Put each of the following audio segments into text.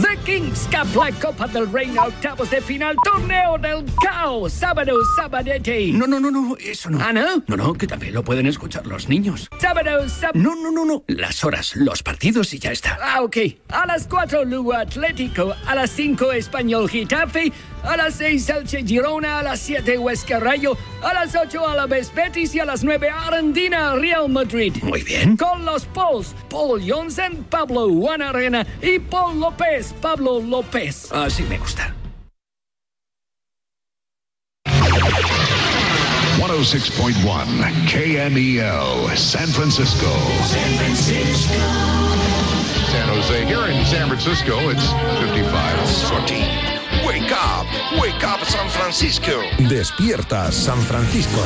The Kings Cup, la Copa del Reino, octavos de final, torneo del caos, sábado, sabadete. No, no, no, no, eso no. ¿Ah, no? No, no, que también lo pueden escuchar los niños. Sábado, sábado. No, no, no, no. Las horas, los partidos y ya está. Ah, ok. A las 4 Lugo Atlético, a las 5 Español Getafe, a las 6 Elche Girona, a las 7 Huesca Rayo, a las 8 Alavés Betis y a las 9 Arandina Real Madrid. Muy bien. Con los Pauls, Paul Johnson, Pablo Juan Arena y Paul López, Pablo López. Así me gusta. 106.1 KMEL, San Francisco. San Francisco. San Jose. Here in San Francisco, it's 55. Sorty. Wake up. Wake up, San Francisco. Despierta San Francisco.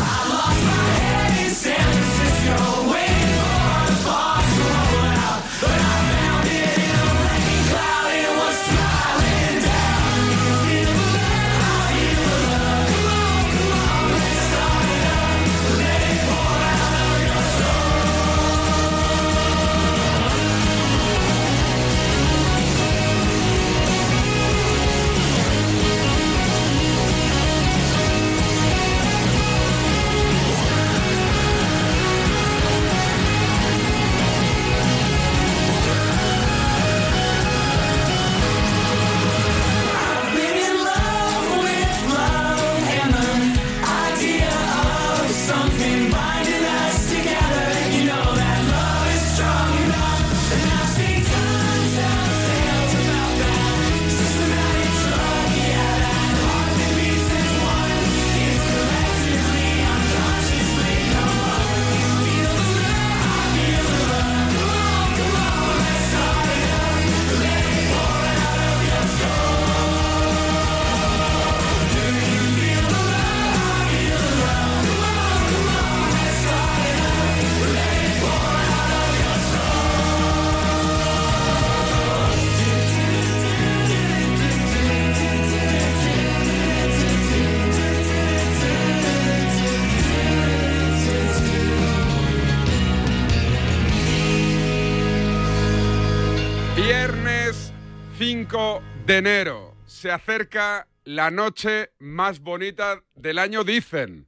De enero. Se acerca la noche más bonita del año, dicen.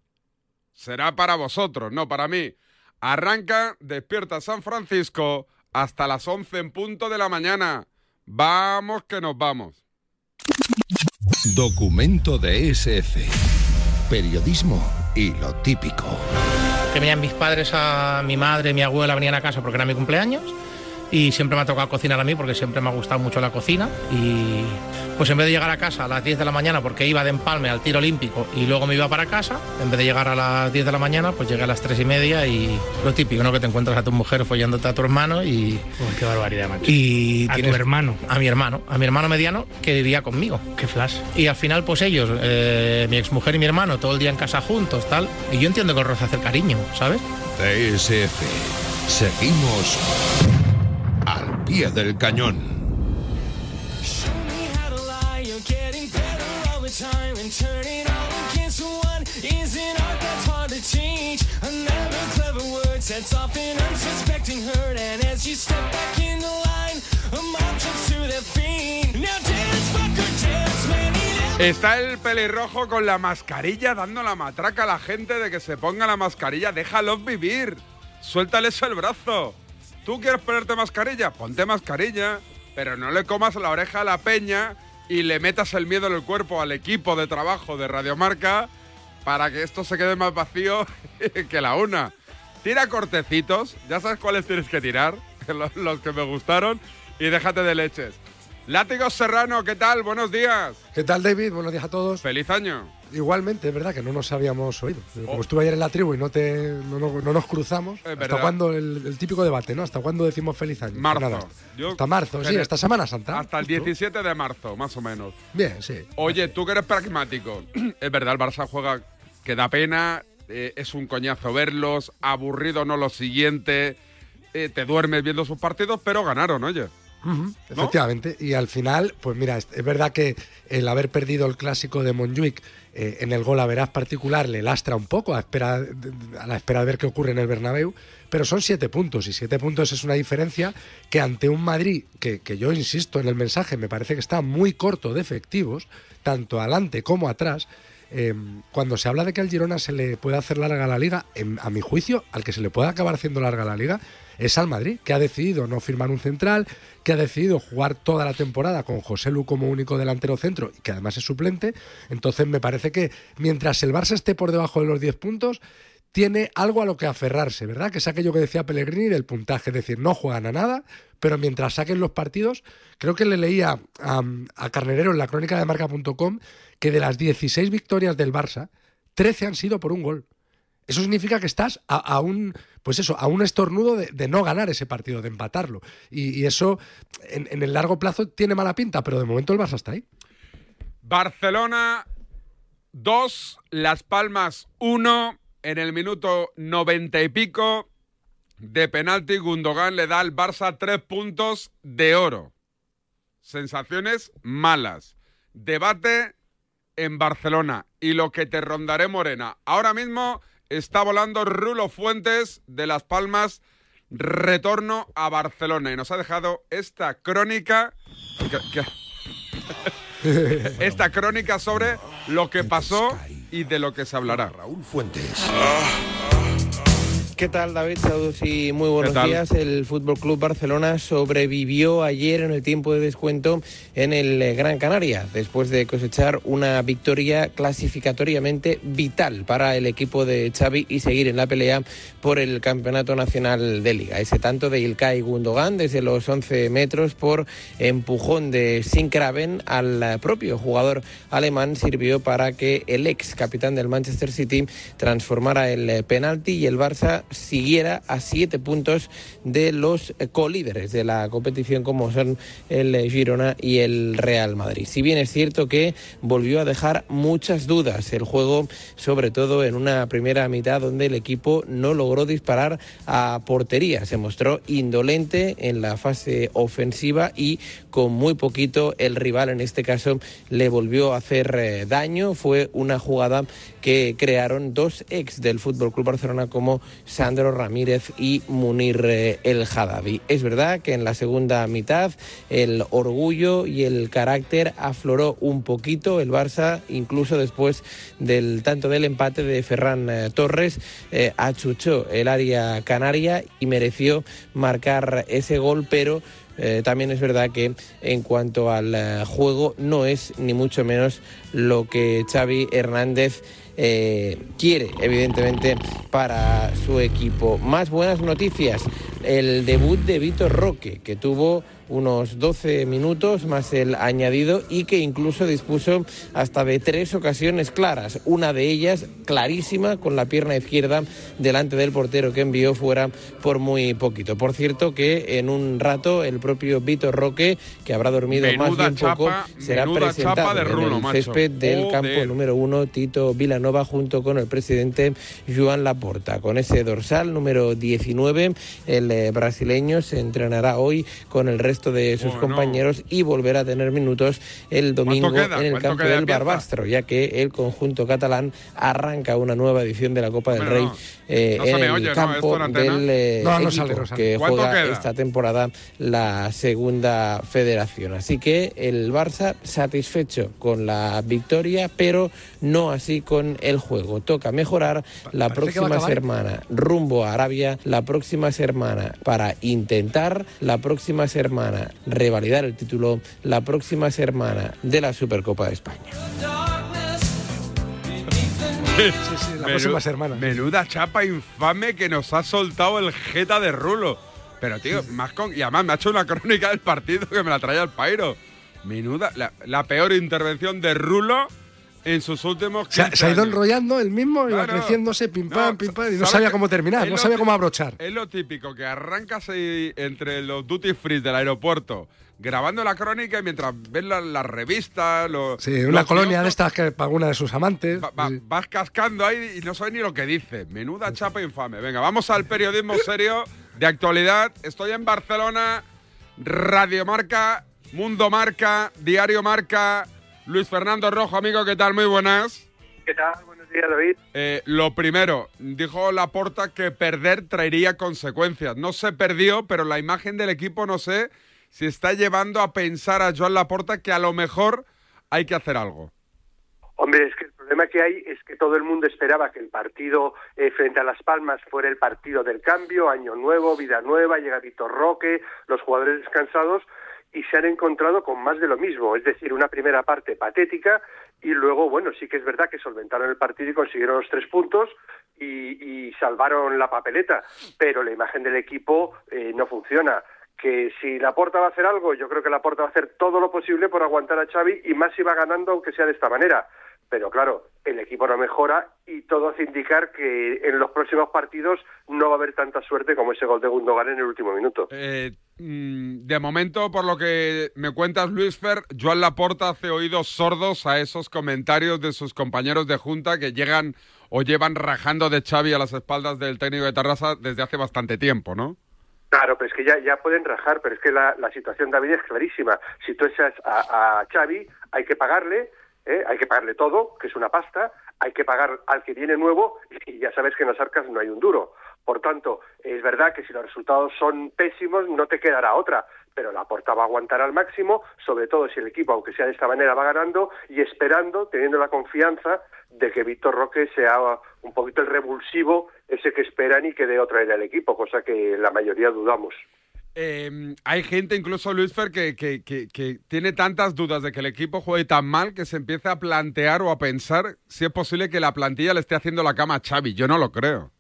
Será para vosotros, no para mí. Arranca Despierta San Francisco hasta las 11 en punto de la mañana. Vamos que nos vamos. Documento de SF. Periodismo y lo típico. que venían mis padres, a mi madre, mi abuela venían a casa porque era mi cumpleaños y siempre me ha tocado cocinar a mí porque siempre me ha gustado mucho la cocina y pues en vez de llegar a casa a las 10 de la mañana porque iba de empalme al tiro olímpico y luego me iba para casa, en vez de llegar a las 10 de la mañana pues llegué a las 3 y media y lo típico, ¿no? Que te encuentras a tu mujer follándote a tu hermano y... Uy, qué barbaridad, macho. Y A tu hermano. A mi hermano, a mi hermano mediano que vivía conmigo. Qué flash. Y al final, pues ellos, eh, mi exmujer y mi hermano, todo el día en casa juntos, tal. Y yo entiendo que os roza hacer cariño, ¿sabes? TSF. Seguimos al pie del cañón. Está el pelirrojo con la mascarilla dando la matraca a la gente de que se ponga la mascarilla. Déjalos vivir. Suéltales el brazo. ¿Tú quieres ponerte mascarilla? Ponte mascarilla. Pero no le comas la oreja a la peña y le metas el miedo en el cuerpo al equipo de trabajo de Radiomarca para que esto se quede más vacío que la una. Tira cortecitos, ya sabes cuáles tienes que tirar, los, los que me gustaron, y déjate de leches. Látigo Serrano, ¿qué tal? Buenos días. ¿Qué tal, David? Buenos días a todos. Feliz año. Igualmente, es verdad que no nos habíamos oído. Como estuve ayer en la tribu y no, te, no, no- no nos cruzamos, ¿hasta cuándo el, el típico debate, ¿no? ¿Hasta cuándo decimos feliz año? Marzo. Yo- hasta marzo, sí, hasta Semana Santa. Hasta el 17 de marzo, más o menos. Bien, sí. Oye, tú que eres pragmático, es verdad, el Barça juega que da pena, eh, es un coñazo verlos, aburrido no lo siguiente, eh, te duermes viendo sus partidos, pero ganaron, oye. Efectivamente. Y al final, pues mira, es, verdad que el haber perdido el clásico de Montjuic eh, en el gol a verás particular le lastra un poco a, espera, a la espera de ver qué ocurre en el Bernabéu, pero son siete puntos y siete puntos es una diferencia que ante un Madrid que, que yo insisto en el mensaje me parece que está muy corto de efectivos, tanto adelante como atrás. Eh, cuando se habla de que al Girona se le puede hacer larga la liga, en- a mi juicio, al que se le puede acabar haciendo larga la liga es al Madrid, que ha decidido no firmar un central, que ha decidido jugar toda la temporada con José Lu como único delantero centro y que además es suplente. Entonces me parece que mientras el Barça esté por debajo de los 10 puntos, tiene algo a lo que aferrarse, ¿verdad? Que es aquello que decía Pellegrini del puntaje, es decir, no juegan a nada, pero mientras saquen los partidos, creo que le leía a, a Carnerero en la crónica de marca.com que de las 16 victorias del Barça, 13 han sido por un gol. Eso significa que estás a, un, pues eso, a un estornudo de, no ganar ese partido, de empatarlo. Y, y eso en, en el largo plazo tiene mala pinta, pero de momento el Barça está ahí. Barcelona 2, Las Palmas 1, en el minuto 90 y pico de penalti Gundogan le da al Barça tres puntos de oro. Sensaciones malas. Debate en Barcelona y lo que te rondaré Morena. Ahora mismo está volando Rulo Fuentes de Las Palmas, retorno a Barcelona y nos ha dejado esta crónica que- que- esta crónica sobre lo que pasó y de lo que se hablará. Raúl Fuentes. ¿Qué tal, David? Saludos y muy buenos días. El Fútbol Club Barcelona sobrevivió ayer en el tiempo de descuento en el Gran Canaria, después de cosechar una victoria clasificatoriamente vital para el equipo de Xavi y seguir en la pelea por el Campeonato Nacional de Liga. Ese tanto de Ilkay Gundogan desde los 11 metros por empujón de Sinkraven al propio jugador alemán sirvió para que el ex capitán del Manchester City transformara el penalti y el Barça siguiera a siete puntos de los eh, colíderes de la competición como son el eh, Girona y el Real Madrid. Si bien es cierto que volvió a dejar muchas dudas el juego, sobre todo en una primera mitad donde el equipo no logró disparar a portería. Se mostró indolente en la fase ofensiva y con muy poquito el rival en este caso le volvió a hacer eh, daño. Fue una jugada que crearon dos ex del Fútbol Club Barcelona como Sandro Ramírez y Munir eh, El Haddadi. Es verdad que en la segunda mitad el orgullo y el carácter afloró un poquito el Barça, incluso después del tanto del empate de Ferran eh, Torres, eh, achuchó el área canaria y mereció marcar ese gol, pero también es verdad que en cuanto al juego no es ni mucho menos lo que Xavi Hernández eh, quiere, evidentemente, para su equipo. Más buenas noticias. El debut de Vitor Roque, que tuvo unos 12 minutos más el añadido y que incluso dispuso hasta de tres ocasiones claras, una de ellas clarísima con la pierna izquierda delante del portero que envió fuera por muy poquito. Por cierto que en un rato el propio Vitor Roque, que habrá dormido más bien poco, chapa, será menuda presentado de en el macho. césped del Joder. campo número uno Tito Vilanova junto con el presidente Joan Laporta. Con ese dorsal número 19, el eh, brasileño se entrenará hoy con el resto de sus Bueno. compañeros y volverá a tener minutos el domingo en el ¿Cuánto campo del? Barbastro, ya que el conjunto catalán arranca una nueva edición de la Copa del Rey no. eh, No en el campo del eh, equipo sale, que ¿Cuánto juega queda? esta temporada la segunda federación. Así que el Barça satisfecho con la victoria, pero no así con el juego. Toca mejorar la parece próxima semana rumbo a Arabia, la próxima semana para intentar, la próxima semana revalidar el título, la próxima semana de la Supercopa de España. Sí, sí, la Menu- próxima semana. Menuda chapa infame que nos ha soltado el jeta de Rulo. Pero, tío, más con. Y además me ha hecho una crónica del partido que me la traía el Pairo. Menuda. La, la peor intervención de Rulo en sus últimos Se, ha- 15 se ha ido enrollando él mismo, iba Claro. creciéndose, pim pam, No, pim pam, y no ¿sabes sabía cómo terminar, no sabía cómo abrochar. Es lo típico, que arrancas ahí entre los duty free del aeropuerto grabando la crónica y mientras ves las la revistas, los. Sí, una los colonia de estas que para una de sus amantes. va- va- Sí. vas cascando ahí y no sabes ni lo que dice. Menuda chapa infame. Venga, vamos al periodismo serio de actualidad. Estoy en Barcelona. Radio Marca, Mundo Marca, Diario Marca. Luis Fernando Rojo, amigo, ¿qué tal? Muy buenas. ¿Qué tal? Buenos días, David. Eh, lo primero, dijo Laporta que perder traería consecuencias. No se perdió, pero la imagen del equipo no sé si está llevando a pensar a Joan Laporta que a lo mejor hay que hacer algo. Hombre, es que el problema que hay es que todo el mundo esperaba que el partido eh, frente a Las Palmas fuera el partido del cambio, año nuevo, vida nueva, llega Víctor Roque, los jugadores descansados, y se han encontrado con más de lo mismo, es decir, una primera parte patética y luego, bueno, sí que es verdad que solventaron el partido y consiguieron los tres puntos y, salvaron la papeleta, pero la imagen del equipo eh, no funciona que si la Porta va a hacer algo, yo creo que la Porta va a hacer todo lo posible por aguantar a Xavi y más si va ganando aunque sea de esta manera. Pero claro, el equipo no mejora y todo hace indicar que en los próximos partidos no va a haber tanta suerte como ese gol de Gundogan en el último minuto. Eh, mm, de momento, por lo que me cuentas, Luis Fer, Joan Laporta hace oídos sordos a esos comentarios de sus compañeros de Junta que llegan o llevan rajando de Xavi a las espaldas del técnico de Tarrasa desde hace bastante tiempo, ¿no? Claro, pero es que ya, ya pueden rajar, pero es que la, la situación, David, es clarísima. Si tú echas a, a Xavi, hay que pagarle, ¿eh? hay que pagarle todo, que es una pasta, hay que pagar al que viene nuevo y ya sabes que en las arcas no hay un duro. Por tanto, es verdad que si los resultados son pésimos, no te quedará otra, pero la porta va a aguantar al máximo, sobre todo si el equipo, aunque sea de esta manera, va ganando y esperando, teniendo la confianza de que Víctor Roque sea un poquito el revulsivo, ese que esperan y que dé otra idea al equipo, cosa que la mayoría dudamos. Eh, hay gente, incluso Luis Fer, que, que, que, tiene tantas dudas de que el equipo juegue tan mal que se empieza a plantear o a pensar si es posible que la plantilla le esté haciendo la cama a Xavi. Yo no lo creo.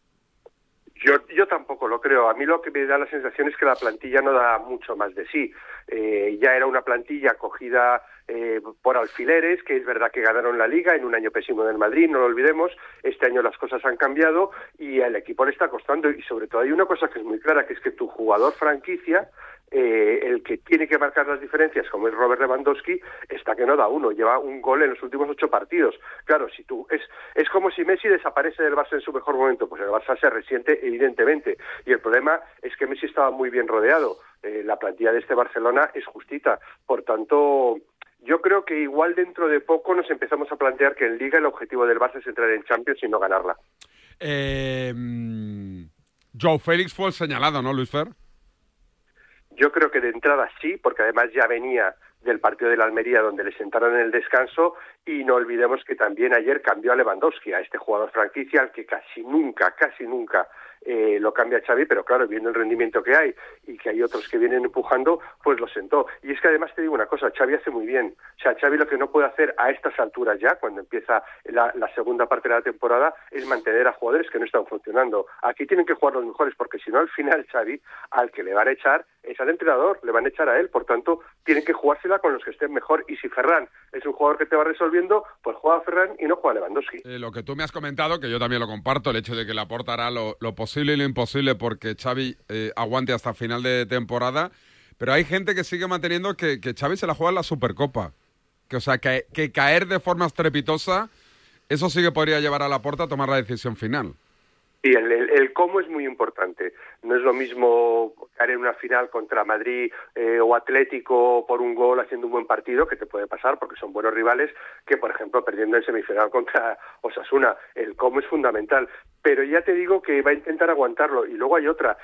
Yo, yo tampoco lo creo. A mí lo que me da la sensación es que la plantilla no da mucho más de sí. Eh, ya era una plantilla cogida eh, por alfileres, que es verdad que ganaron la liga en un año pésimo del Madrid, no lo olvidemos, este año las cosas han cambiado y al equipo le está costando y sobre todo hay una cosa que es muy clara, que es que tu jugador franquicia eh, el que tiene que marcar las diferencias, como es Robert Lewandowski, está que no da uno, lleva un gol en los últimos ocho partidos. Claro, si tú es es como si Messi desaparece del Barça en su mejor momento, pues el Barça se resiente evidentemente. Y el problema es que Messi estaba muy bien rodeado. Eh, la plantilla de este Barcelona es justita, por tanto yo creo que igual dentro de poco nos empezamos a plantear que en Liga el objetivo del Barça es entrar en Champions y no ganarla. Eh, Joe Félix fue el señalado, ¿no, Luis Fer? Yo creo que de entrada sí, porque además ya venía del partido de la Almería donde le sentaron en el descanso y no olvidemos que también ayer cambió a Lewandowski, a este jugador franquicia al que casi nunca, casi nunca eh, lo cambia Xavi, pero claro, viendo el rendimiento que hay y que hay otros que vienen empujando, pues lo sentó. Y es que además te digo una cosa, Xavi hace muy bien. O sea, Xavi lo que no puede hacer a estas alturas ya, cuando empieza la, segunda parte de la temporada, es mantener a jugadores que no están funcionando. Aquí tienen que jugar los mejores, porque si no, al final Xavi, al que le van a echar, es al entrenador, le van a echar a él. Por tanto, tienen que jugársela con los que estén mejor. Y si Ferran es un jugador que te va resolviendo, pues juega Ferran y no juega Lewandowski. Eh, lo que tú me has comentado, que yo también lo comparto, el hecho de que le aportará lo, lo posible y lo imposible porque Xavi eh, aguante hasta final de temporada. Pero hay gente que sigue manteniendo que, que Xavi se la juega en la Supercopa. Que, o sea, que, que caer de forma estrepitosa, eso sí que podría llevar a la puerta a tomar la decisión final. Sí, el, cómo es muy importante. No es lo mismo caer en una final contra Madrid eh, o Atlético por un gol haciendo un buen partido, que te puede pasar porque son buenos rivales, que por ejemplo perdiendo en semifinal contra Osasuna. El cómo es fundamental. Pero ya te digo que va a intentar aguantarlo. Y luego hay otra.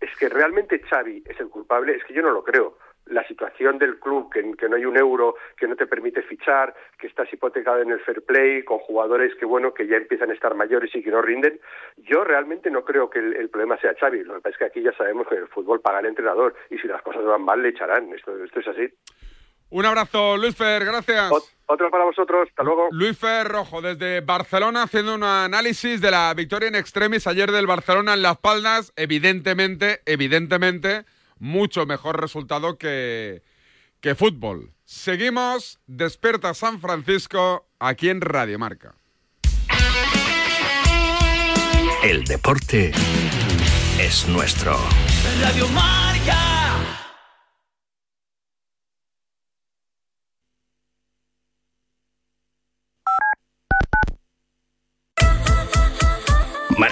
Es que realmente Xavi es el culpable, es que yo no lo creo la situación del club, que, no hay un euro, que no te permite fichar, que estás hipotecado en el fair play, con jugadores que bueno, que ya empiezan a estar mayores y que no rinden, yo realmente no creo que el, problema sea Xavi. Lo que pasa es que aquí ya sabemos que el fútbol paga el entrenador y si las cosas van mal le echarán. Esto, esto es así. Un abrazo, Luis Fer, gracias. otro para vosotros, hasta luego. Luis Fer Rojo, desde Barcelona, haciendo un análisis de la victoria en extremis ayer del Barcelona en Las Palmas. Evidentemente, evidentemente, mucho mejor resultado que, que fútbol. Seguimos, despierta San Francisco, aquí en Radio Marca. El deporte es nuestro. Radio Marca.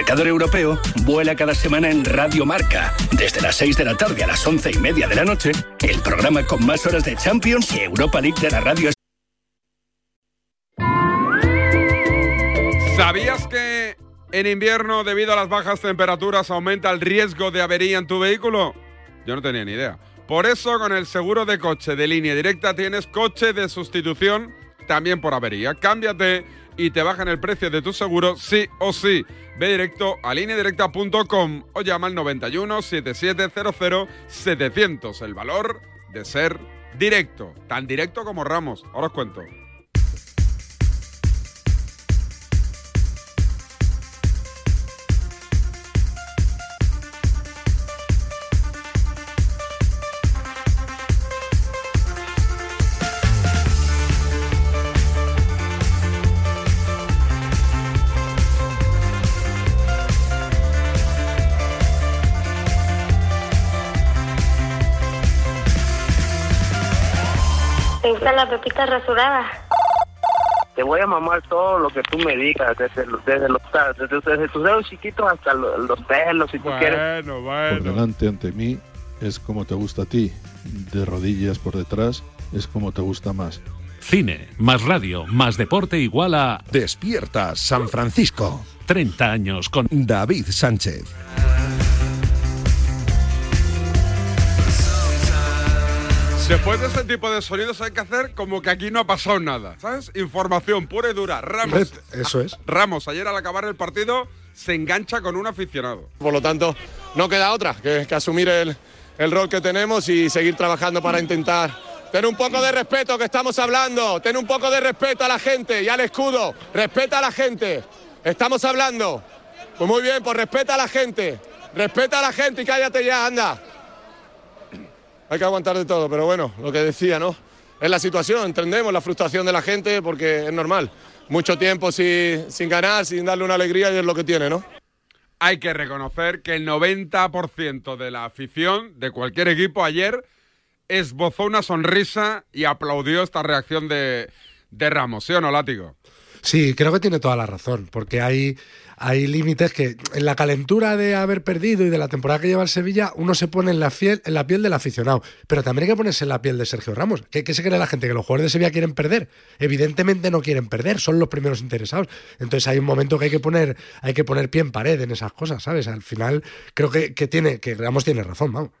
Marcador Europeo vuela cada semana en Radio Marca. Desde las 6 de la tarde a las 11 y media de la noche, el programa con más horas de Champions y Europa League de la radio. ¿Sabías que en invierno, debido a las bajas temperaturas, aumenta el riesgo de avería en tu vehículo? Yo no tenía ni idea. Por eso, con el seguro de coche de línea directa tienes coche de sustitución también por avería. Cámbiate y te bajan el precio de tu seguro sí o sí. Ve directo a lineadirecta.com o llama al 91 7700 700. El valor de ser directo, tan directo como Ramos. Ahora os cuento. Gustan las pepitas rasuradas? Te voy a mamar todo lo que tú me digas, desde, desde los desde, desde tus dedos chiquitos hasta los, los pelos, si tú quieres. Bueno, Por delante ante mí es como te gusta a ti. De rodillas por detrás es como te gusta más. Cine, más radio, más deporte igual a Despierta San Francisco. 30 años con David Sánchez. Después de ese tipo de sonidos hay que hacer como que aquí no ha pasado nada, ¿sabes? Información pura y dura. Ramos, Eso es. Ramos ayer al acabar el partido se engancha con un aficionado. Por lo tanto, no queda otra que, que asumir el, el rol que tenemos y seguir trabajando para intentar tener un poco de respeto que estamos hablando, tener un poco de respeto a la gente y al escudo, respeta a la gente, estamos hablando. Pues muy bien, pues respeta a la gente, respeta a la gente y cállate ya, anda. Hay que aguantar de todo, pero bueno, lo que decía, ¿no? Es la situación, entendemos la frustración de la gente porque es normal. Mucho tiempo sin, sin ganar, sin darle una alegría y es lo que tiene, ¿no? Hay que reconocer que el 90% de la afición de cualquier equipo ayer esbozó una sonrisa y aplaudió esta reacción de, de Ramos, ¿sí o no, Látigo? Sí, creo que tiene toda la razón, porque hay, hay límites que en la calentura de haber perdido y de la temporada que lleva el Sevilla, uno se pone en la, en la piel del aficionado, pero también hay que ponerse en la piel de Sergio Ramos. ¿Qué, qué se cree la gente? ¿Que los jugadores de Sevilla quieren perder? Evidentemente no quieren perder, son los primeros interesados. Entonces hay un momento que hay que poner, hay que poner pie en pared en esas cosas, ¿sabes? Al final creo que, que tiene, que Ramos tiene razón, vamos.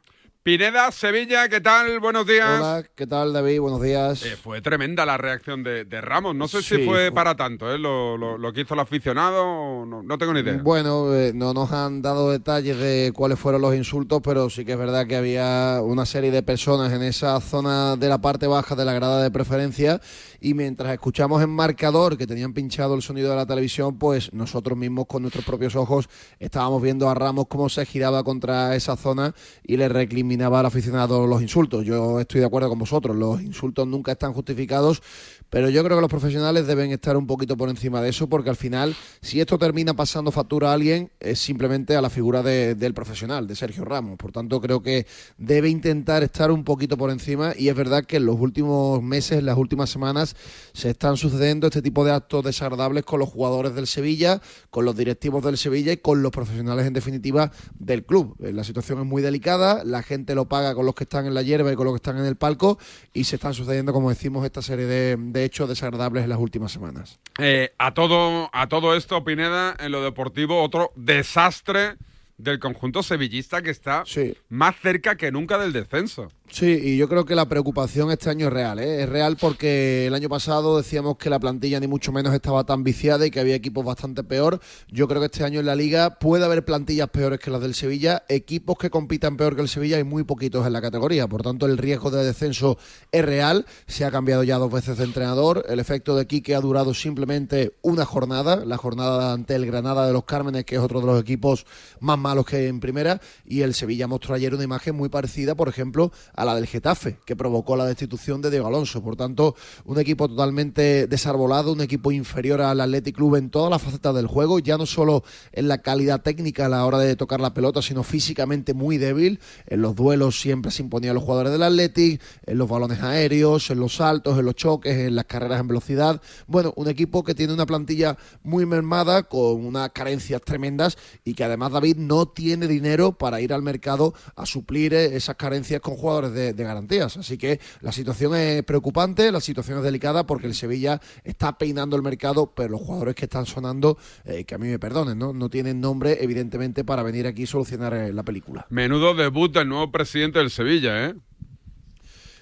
Pineda, Sevilla, ¿qué tal? Buenos días. Hola, ¿qué tal David? Buenos días. Eh, fue tremenda la reacción de, de Ramos. No sé Sí, si fue fue- para tanto, ¿eh? Lo, lo- lo que hizo el aficionado, no, no tengo ni idea. Bueno, eh, no nos han dado detalles de cuáles fueron los insultos, pero sí que es verdad que había una serie de personas en esa zona de la parte baja de la grada de preferencia y mientras escuchamos en marcador que tenían pinchado el sonido de la televisión, pues nosotros mismos con nuestros propios ojos estábamos viendo a Ramos cómo se giraba contra esa zona y le recriminaba al aficionado los insultos. Yo estoy de acuerdo con vosotros, los insultos nunca están justificados, pero yo creo que los profesionales deben estar un poquito por encima de eso, porque al final, si esto termina pasando factura a alguien, es simplemente a la figura de- del profesional, de Sergio Ramos. Por tanto, creo que debe intentar estar un poquito por encima, y es verdad que en los últimos meses, en las últimas semanas, se están sucediendo este tipo de actos desagradables con los jugadores del Sevilla, con los directivos del Sevilla y con los profesionales, en definitiva, del club. Eh, La situación es muy delicada, la gente lo paga con los que están en la hierba y con los que están en el palco, y se están sucediendo, como decimos, esta serie de, de hechos desagradables en las últimas semanas. Eh, a, todo, a todo esto, Pineda, en lo deportivo, otro desastre del conjunto sevillista que está más cerca que nunca del descenso. Sí, y yo creo que la preocupación este año es real. ¿eh? Es real porque el año pasado decíamos que la plantilla ni mucho menos estaba tan viciada y que había equipos bastante peor. Yo creo que este año en la liga puede haber plantillas peores que las del Sevilla. Equipos que compitan peor que el Sevilla hay muy poquitos en la categoría. Por tanto, el riesgo de descenso es real. Se ha cambiado ya dos veces de entrenador. El efecto de Quique ha durado simplemente una jornada. La jornada ante el Granada de los Cármenes, que es otro de los equipos más malos que en primera. Y el Sevilla mostró ayer una imagen muy parecida, por ejemplo, a la del Getafe, que provocó la destitución de Diego Alonso. Por tanto, un equipo totalmente desarbolado, un equipo inferior al Athletic Club en todas las facetas del juego, ya no solo en la calidad técnica a la hora de tocar la pelota, sino físicamente muy débil. En los duelos siempre se imponían los jugadores del Athletic, en los balones aéreos, en los saltos, en los choques, en las carreras en velocidad. Bueno, un equipo que tiene una plantilla muy mermada, con unas carencias tremendas y que además David no tiene dinero para ir al mercado a suplir eh, esas carencias con jugadores de, de garantías. Así que la situación es preocupante, la situación es delicada porque el Sevilla está peinando el mercado, pero los jugadores que están sonando, eh, que a mí me perdonen, ¿no? no tienen nombre evidentemente para venir aquí y solucionar eh, la película. Menudo debut del nuevo presidente del Sevilla, ¿eh?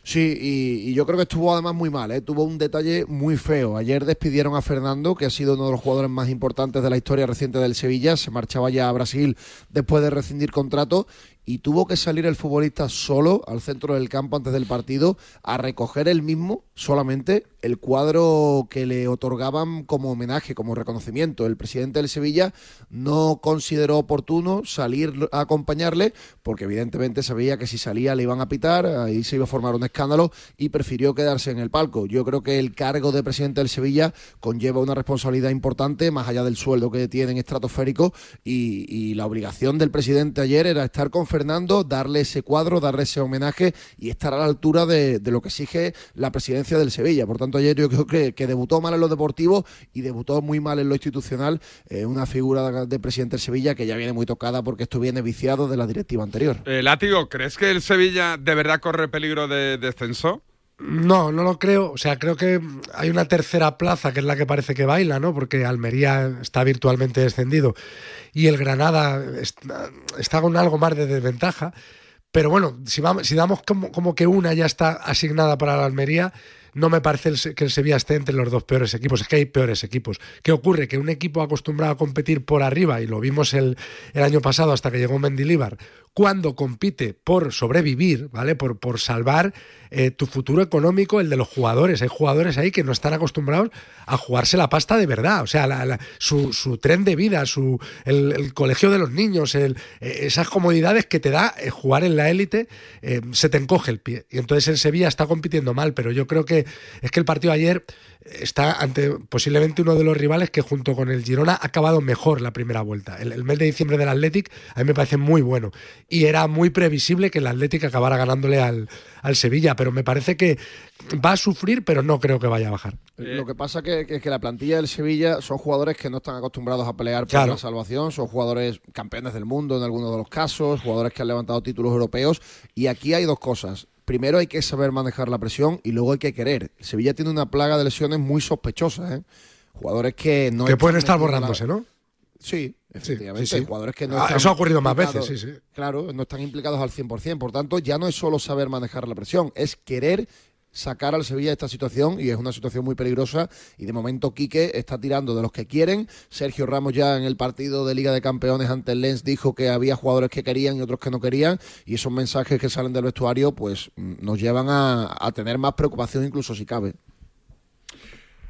Sí, y, y yo creo que estuvo además muy mal, ¿eh? tuvo un detalle muy feo. Ayer despidieron a Fernando, que ha sido uno de los jugadores más importantes de la historia reciente del Sevilla, se marchaba ya a Brasil después de rescindir contrato y tuvo que salir el futbolista solo al centro del campo antes del partido a recoger él mismo solamente el cuadro que le otorgaban como homenaje, como reconocimiento. El presidente del Sevilla no consideró oportuno salir a acompañarle porque evidentemente sabía que si salía le iban a pitar, ahí se iba a formar un escándalo y prefirió quedarse en el palco. Yo creo que el cargo de presidente del Sevilla conlleva una responsabilidad importante más allá del sueldo que tienen estratosférico y, y la obligación del presidente ayer era estar con Fernando, darle ese cuadro, darle ese homenaje y estar a la altura de, de lo que exige la presidencia del Sevilla. Por tanto, ayer yo creo que, que debutó mal en lo deportivo y debutó muy mal en lo institucional eh, una figura de presidente del Sevilla que ya viene muy tocada porque esto viene viciado de la directiva anterior. Eh, Látigo, ¿crees que el Sevilla de verdad corre peligro de descenso? No, no lo creo. O sea, creo que hay una tercera plaza que es la que parece que baila, ¿no? Porque Almería está virtualmente descendido y el Granada está, está con algo más de desventaja. Pero bueno, si, vamos, si damos como, como, que una ya está asignada para la Almería, no me parece que el Sevilla esté entre los dos peores equipos. Es que hay peores equipos. ¿Qué ocurre? Que un equipo acostumbrado a competir por arriba, y lo vimos el, el año pasado hasta que llegó Mendilíbar, cuando compite por sobrevivir, ¿vale? Por, por salvar eh, tu futuro económico, el de los jugadores. Hay jugadores ahí que no están acostumbrados a jugarse la pasta de verdad. O sea, la, la, su, su, tren de vida, su, el, colegio de los niños, eh, esas comodidades que te da eh, jugar en la élite, eh, se te encoge el pie. Y entonces el Sevilla está compitiendo mal, pero yo creo que es que el partido ayer está ante posiblemente uno de los rivales que junto con el Girona ha acabado mejor la primera vuelta. El, el, mes de diciembre del Athletic a mí me parece muy bueno y era muy previsible que el Athletic acabara ganándole al, al Sevilla, pero me parece que va a sufrir, pero no creo que vaya a bajar. Lo que pasa que, que, que la plantilla del Sevilla son jugadores que no están acostumbrados a pelear por claro. la salvación, son jugadores campeones del mundo en algunos de los casos, jugadores que han levantado títulos europeos y aquí hay dos cosas primero hay que saber manejar la presión y luego hay que querer. El Sevilla tiene una plaga de lesiones muy sospechosas, ¿eh? Jugadores que no... Que pueden estar borrándose. ¿no? Sí, efectivamente. Sí, sí. Jugadores que no ah, eso ha ocurrido más veces, sí, sí. Claro, no están implicados al 100%. Por tanto, ya no es solo saber manejar la presión, es querer sacar al Sevilla de esta situación y es una situación muy peligrosa y de momento Quique está tirando de los que quieren. Sergio Ramos ya en el partido de Liga de Campeones ante el Lens dijo que había jugadores que querían y otros que no querían y esos mensajes que salen del vestuario pues nos llevan a, a tener más preocupación incluso si cabe.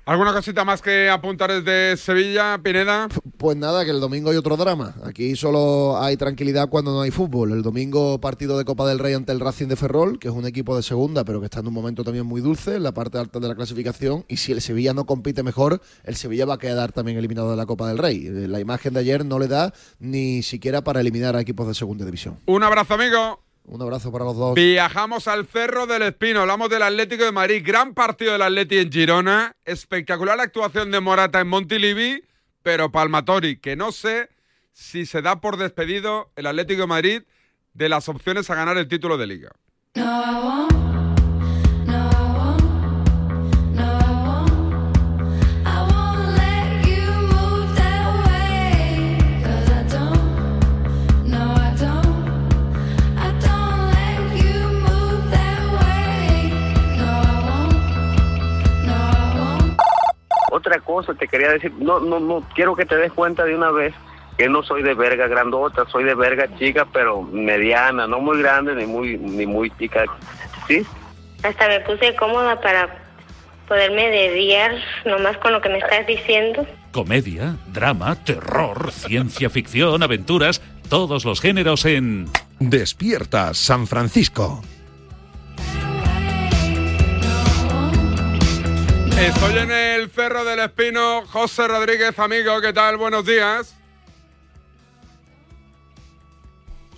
¿Alguna cosita más que apuntar desde Sevilla, Pineda? Pues nada, que el domingo hay otro drama. Aquí solo hay tranquilidad cuando no hay fútbol. El domingo partido de Copa del Rey ante el Racing de Ferrol, que es un equipo de segunda, pero que está en un momento también muy dulce, en la parte alta de la clasificación. Y si el Sevilla no compite mejor, el Sevilla va a quedar también eliminado de la Copa del Rey. La imagen de ayer no le da ni siquiera para eliminar a equipos de segunda división. Un abrazo, amigo. Un abrazo para los dos. Viajamos al Cerro del Espino, hablamos del Atlético de Madrid, gran partido del Atlético en Girona, espectacular actuación de Morata en Montilivi, pero Palmatori, que no sé si se da por despedido el Atlético de Madrid de las opciones a ganar el título de liga. No. Otra cosa te quería decir, no, no, no, quiero que te des cuenta de una vez que no soy de verga grandota, soy de verga chica, pero mediana, no muy grande ni muy, ni muy chica, ¿sí? Hasta me puse cómoda para poderme dediar nomás con lo que me estás diciendo. Comedia, drama, terror, ciencia ficción, aventuras, todos los géneros en... Despierta San Francisco. Estoy en el Cerro del Espino. José Rodríguez, amigo, ¿qué tal? Buenos días.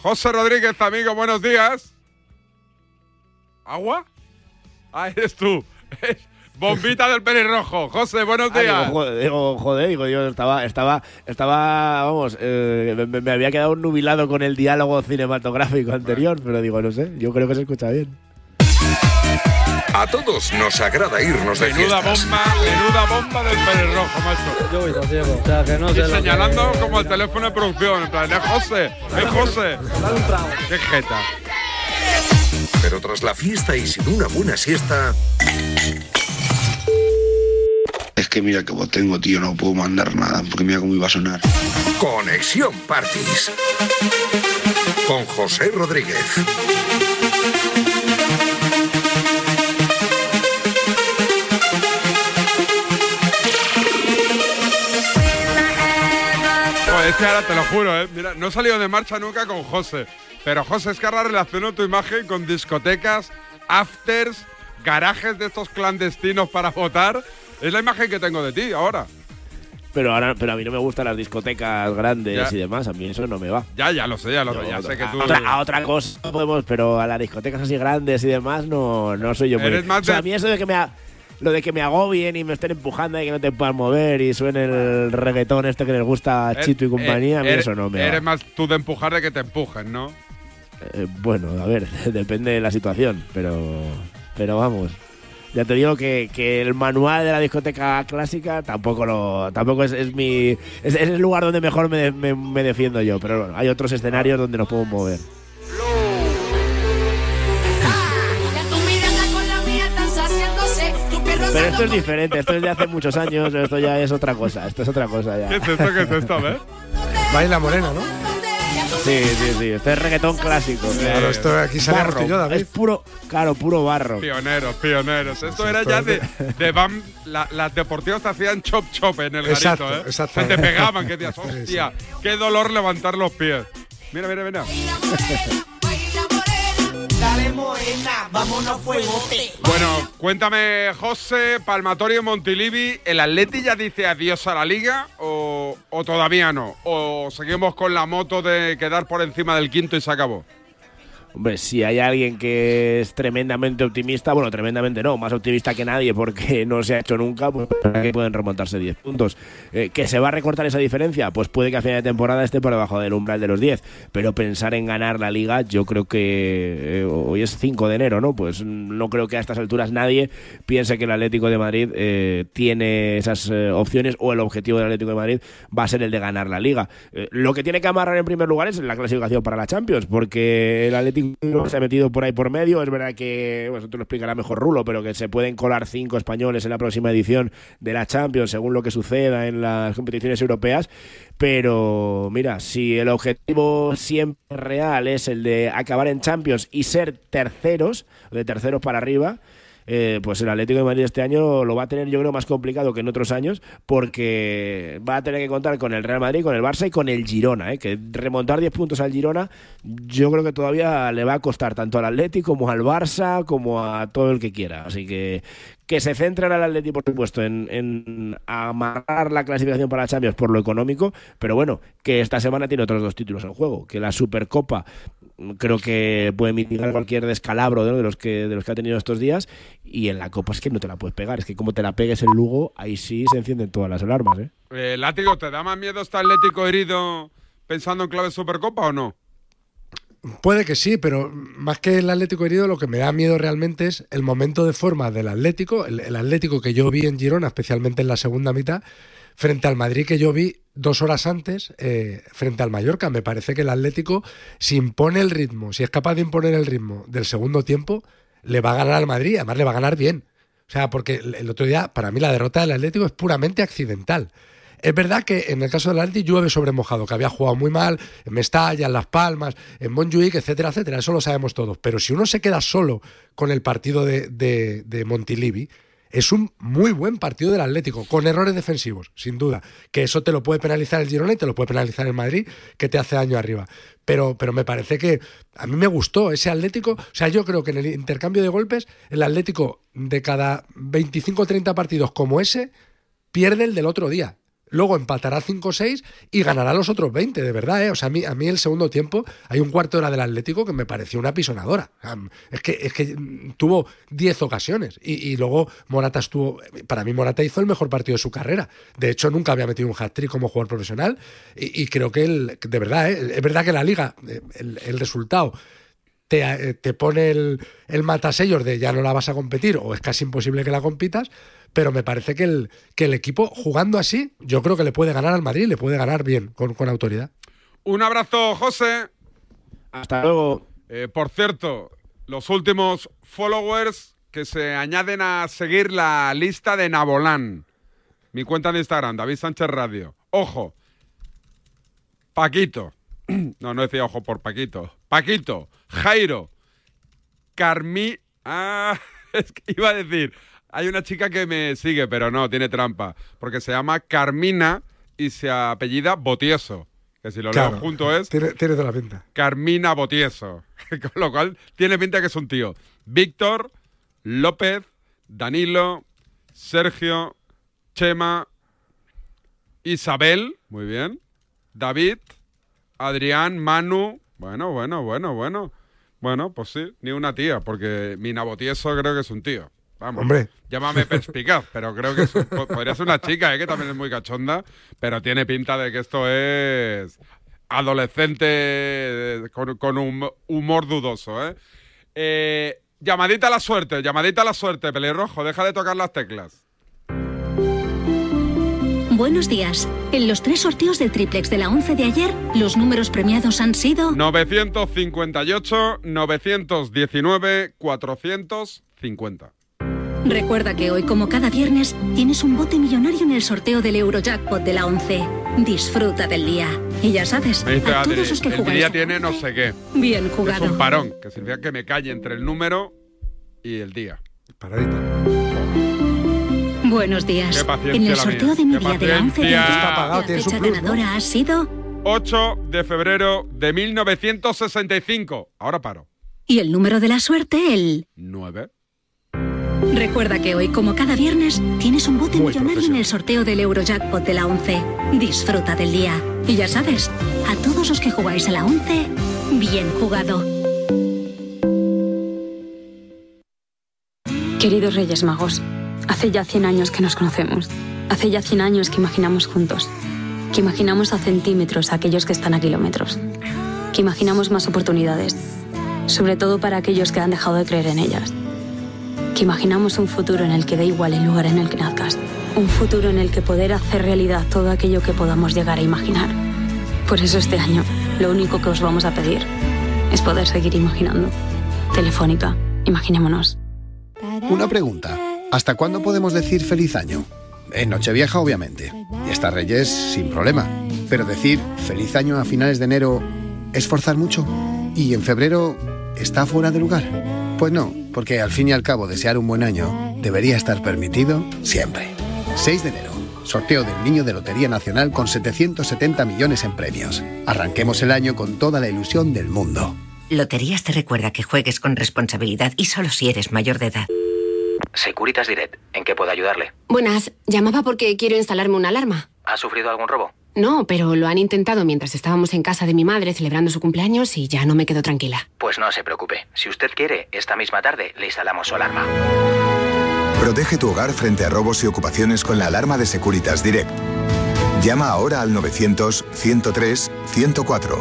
José Rodríguez, amigo, buenos días. ¿Agua? Ah, eres tú. Bombita del pelirrojo. José, buenos Ah, días. digo, joder, digo, joder, digo, yo estaba, estaba, estaba, vamos, eh, me, me había quedado nubilado con el diálogo cinematográfico anterior, pero digo, no sé, yo creo que se escucha bien. A todos nos agrada irnos de Menuda fiestas. bomba, menuda bomba del pelirrojo, macho. Yo voy todo ciego, o sea, que no Y sé señalando que- como el teléfono de producción, en plan, es José, es José. Qué jeta. Pero tras la fiesta y sin una buena siesta, Es que mira que vos tengo, tío, no puedo mandar nada, porque mira cómo iba a sonar. Conexión Parties. Con José Rodríguez. Que ahora te lo juro, ¿eh? Mira, no he salido de marcha nunca con José. Pero José es que ahora relaciono tu imagen con discotecas, afters, garajes de estos clandestinos para votar. Es la imagen que tengo de ti ahora. Pero ahora, pero a mí no me gustan las discotecas grandes Ya. y demás, a mí eso no me va. Ya, ya lo sé, ya lo sé. Ya sé que a, tú. otra, a otra cosa podemos, pero a las discotecas así grandes y demás no, no soy yo muy. Eres más o sea, de- a mí eso de que me ha- lo de que me agobien y me estén empujando y que no te puedan mover y suene el reggaetón este que les gusta a Er- Chito y compañía, a mí eres- eso no me Eres va. más tú de empujar de que te empujen, ¿no? Eh, bueno, a ver, depende de la situación, pero, pero vamos. Ya te digo que, que el manual de la discoteca clásica tampoco lo tampoco es, es mi es, es el lugar donde mejor me, me- me defiendo yo, pero bueno, hay otros escenarios donde nos podemos mover. Pero esto es diferente, esto es de hace muchos años, esto ya es otra cosa, esto es otra cosa ya. ¿Qué es esto? ¿Qué es esto? A ver. Baila morena, ¿no? Sí, sí, sí, esto es reggaetón clásico. Claro, esto aquí salíamos Barro, yo, David. Es puro, claro, puro barro. Pioneros, pioneros. Esto Sí, era esto ya es de, de- bam- la- las deportivas te hacían chop chop en el Exacto, garito, ¿eh? exacto. Se te pegaban, que decías, Sí, sí. hostia, qué dolor levantar los pies. Mira, mira, mira. Dale morena, vámonos fuegote. Bueno, cuéntame, José, Palmatorio Montilivi, ¿el Atleti ya dice adiós a la liga o, o todavía no? ¿O seguimos con la moto de quedar por encima del quinto y se acabó? Hombre, si hay alguien que es tremendamente optimista, bueno, tremendamente no, más optimista que nadie porque no se ha hecho nunca, pues ¿para qué pueden remontarse 10 puntos. Eh, ¿Que se va a recortar esa diferencia? Pues puede que a final de temporada esté por debajo del umbral de los 10, pero pensar en ganar la liga, yo creo que eh, hoy es 5 de enero, ¿no? Pues no creo que a estas alturas nadie piense que el Atlético de Madrid eh, tiene esas opciones o el objetivo del Atlético de Madrid va a ser el de ganar la liga. Lo que tiene que amarrar en primer lugar es la clasificación para la Champions, porque el Atlético se ha metido por ahí por medio. Es verdad que, bueno, lo explicará mejor Rulo, pero que se pueden colar cinco españoles en la próxima edición de la Champions, según lo que suceda en las competiciones europeas. Pero mira, si el objetivo siempre real es el de acabar en Champions y ser terceros, de terceros para arriba, eh, pues el Atlético de Madrid este año lo va a tener yo creo más complicado que en otros años porque va a tener que contar con el Real Madrid, con el Barça y con el Girona, ¿eh? que remontar 10 puntos al Girona yo creo que todavía le va a costar tanto al Atlético como al Barça como a todo el que quiera. Así que que se centre al Atlético, por supuesto, en, amarrar la clasificación para Champions por lo económico, pero bueno, que esta semana tiene otros dos títulos en juego, que la Supercopa creo que puede mitigar cualquier descalabro ¿no? de los que de los que ha tenido estos días y en la Copa es que no te la puedes pegar, es que como te la pegues el Lugo, ahí sí se encienden todas las alarmas, ¿eh? Eh, Látigo, ¿te da más miedo este Atlético herido pensando en clave Supercopa o no? Puede que sí, pero más que el Atlético herido, lo que me da miedo realmente es el momento de forma del Atlético, el, el Atlético que yo vi en Girona, especialmente en la segunda mitad, frente al Madrid que yo vi dos horas antes, eh, frente al Mallorca. Me parece que el Atlético, si impone el ritmo, si es capaz de imponer el ritmo del segundo tiempo, le va a ganar al Madrid, además le va a ganar bien. O sea, porque el, otro día, para mí, la derrota del Atlético es puramente accidental. Es verdad que en el caso del Atleti llueve sobre mojado, que había jugado muy mal en Mestalla, en Las Palmas, en Montjuic, etcétera, etcétera. Eso lo sabemos todos. Pero si uno se queda solo con el partido de, de Montilivi, es un muy buen partido del Atlético, con errores defensivos, sin duda. Que eso te lo puede penalizar el Girona y te lo puede penalizar el Madrid, que te hace daño arriba. Pero, pero me parece que a mí me gustó ese Atlético. O sea, yo creo que en el intercambio de golpes, el Atlético de cada 25 o 30 partidos como ese, pierde el del otro día. Luego empatará 5-6 y ganará los otros 20, de verdad, ¿eh? O sea, a mí, a mí el segundo tiempo hay un cuarto de hora del Atlético que me pareció una pisonadora. Es, que, es que tuvo 10 ocasiones y, y, luego Morata estuvo... Para mí Morata hizo el mejor partido de su carrera. De hecho, nunca había metido un hat-trick como jugador profesional y, creo que, el, de verdad, ¿eh? es verdad que la liga, el, el resultado te, te, pone el, el matasellos de ya no la vas a competir o es casi imposible que la compitas, pero me parece que el, que el equipo jugando así, yo creo que le puede ganar al Madrid, le puede ganar bien, con, con autoridad. Un abrazo, José. Hasta luego. Eh, por cierto, los últimos followers que se añaden a seguir la lista de Nabolán. Mi cuenta de Instagram, David Sánchez Radio. Ojo. Paquito. No, no decía ojo por Paquito. Paquito, Jairo, Carmí. Ah, es que iba a decir. Hay una chica que me sigue, pero no, tiene trampa. Porque se llama Carmina y se apellida Botieso. Que si lo Claro, leo junto es. Tiene, tiene toda la pinta. Carmina Botieso. Con lo cual tiene pinta que es un tío. Víctor, López, Danilo, Sergio, Chema, Isabel, muy bien. David, Adrián, Manu. Bueno, bueno, bueno, bueno. Bueno, pues sí, ni una tía, porque Mina Botieso creo que es un tío. Vamos. Hombre. Llámame perspicaz, pero creo que es- po- podría ser una chica, ¿eh? que también es muy cachonda, pero tiene pinta de que esto es adolescente eh, con, con un humor dudoso. ¿eh? Eh, llamadita a la suerte, llamadita a la suerte, pelirrojo, deja de tocar las teclas. Buenos días. En los tres sorteos del triplex de la 11 de ayer, los números premiados han sido 958, 919, 450. Recuerda que hoy, como cada viernes, tienes un bote millonario en el sorteo del Eurojackpot de la 11. Disfruta del día. Y ya sabes, Me dice a Adri, todos los que el día tiene no sé qué. bien Es jugado. un parón, que significa que me calle entre el número y el día. Paradita. Buenos días. Qué paciencia En el la sorteo mía. de mi Qué día de la 11 de paciencia. la tienes un fecha plus, ¿no? ganadora ha sido 8 de febrero de 1965. Ahora paro. y el número de la suerte el 9. Recuerda que hoy, como cada viernes, tienes un bote Muy millonario en el sorteo del Eurojackpot de la 11. Disfruta del día. Y ya sabes, a todos los que jugáis a la 11, bien jugado. Queridos Reyes Magos, hace ya 100 años que nos conocemos. Hace ya 100 años que imaginamos juntos. Que imaginamos a centímetros a aquellos que están a kilómetros. Que imaginamos más oportunidades. Sobre todo para aquellos que han dejado de creer en ellas. Que imaginamos un futuro en el que da igual el lugar en el que nazcas. Un futuro en el que poder hacer realidad todo aquello que podamos llegar a imaginar. Por eso este año, lo único que os vamos a pedir es poder seguir imaginando. Telefónica, imaginémonos. Una pregunta. ¿Hasta cuándo podemos decir feliz año? En Nochevieja, obviamente. Y hasta Reyes, sin problema. Pero decir feliz año a finales de enero es forzar mucho. ¿Y en febrero está fuera de lugar? Pues no, porque al fin y al cabo desear un buen año debería estar permitido siempre. 6 de enero. Sorteo del Niño de Lotería Nacional con 770 millones en premios. Arranquemos el año con toda la ilusión del mundo. Loterías te recuerda que juegues con responsabilidad y solo si eres mayor de edad. Securitas Direct, ¿en qué puedo ayudarle? Buenas, llamaba porque quiero instalarme una alarma. ¿Ha sufrido algún robo? No, pero lo han intentado mientras estábamos en casa de mi madre celebrando su cumpleaños y ya no me quedo tranquila. Pues no se preocupe. Si usted quiere, esta misma tarde le instalamos su alarma. Protege tu hogar frente a robos y ocupaciones con la alarma de Securitas Direct. Llama ahora al 900-103-104.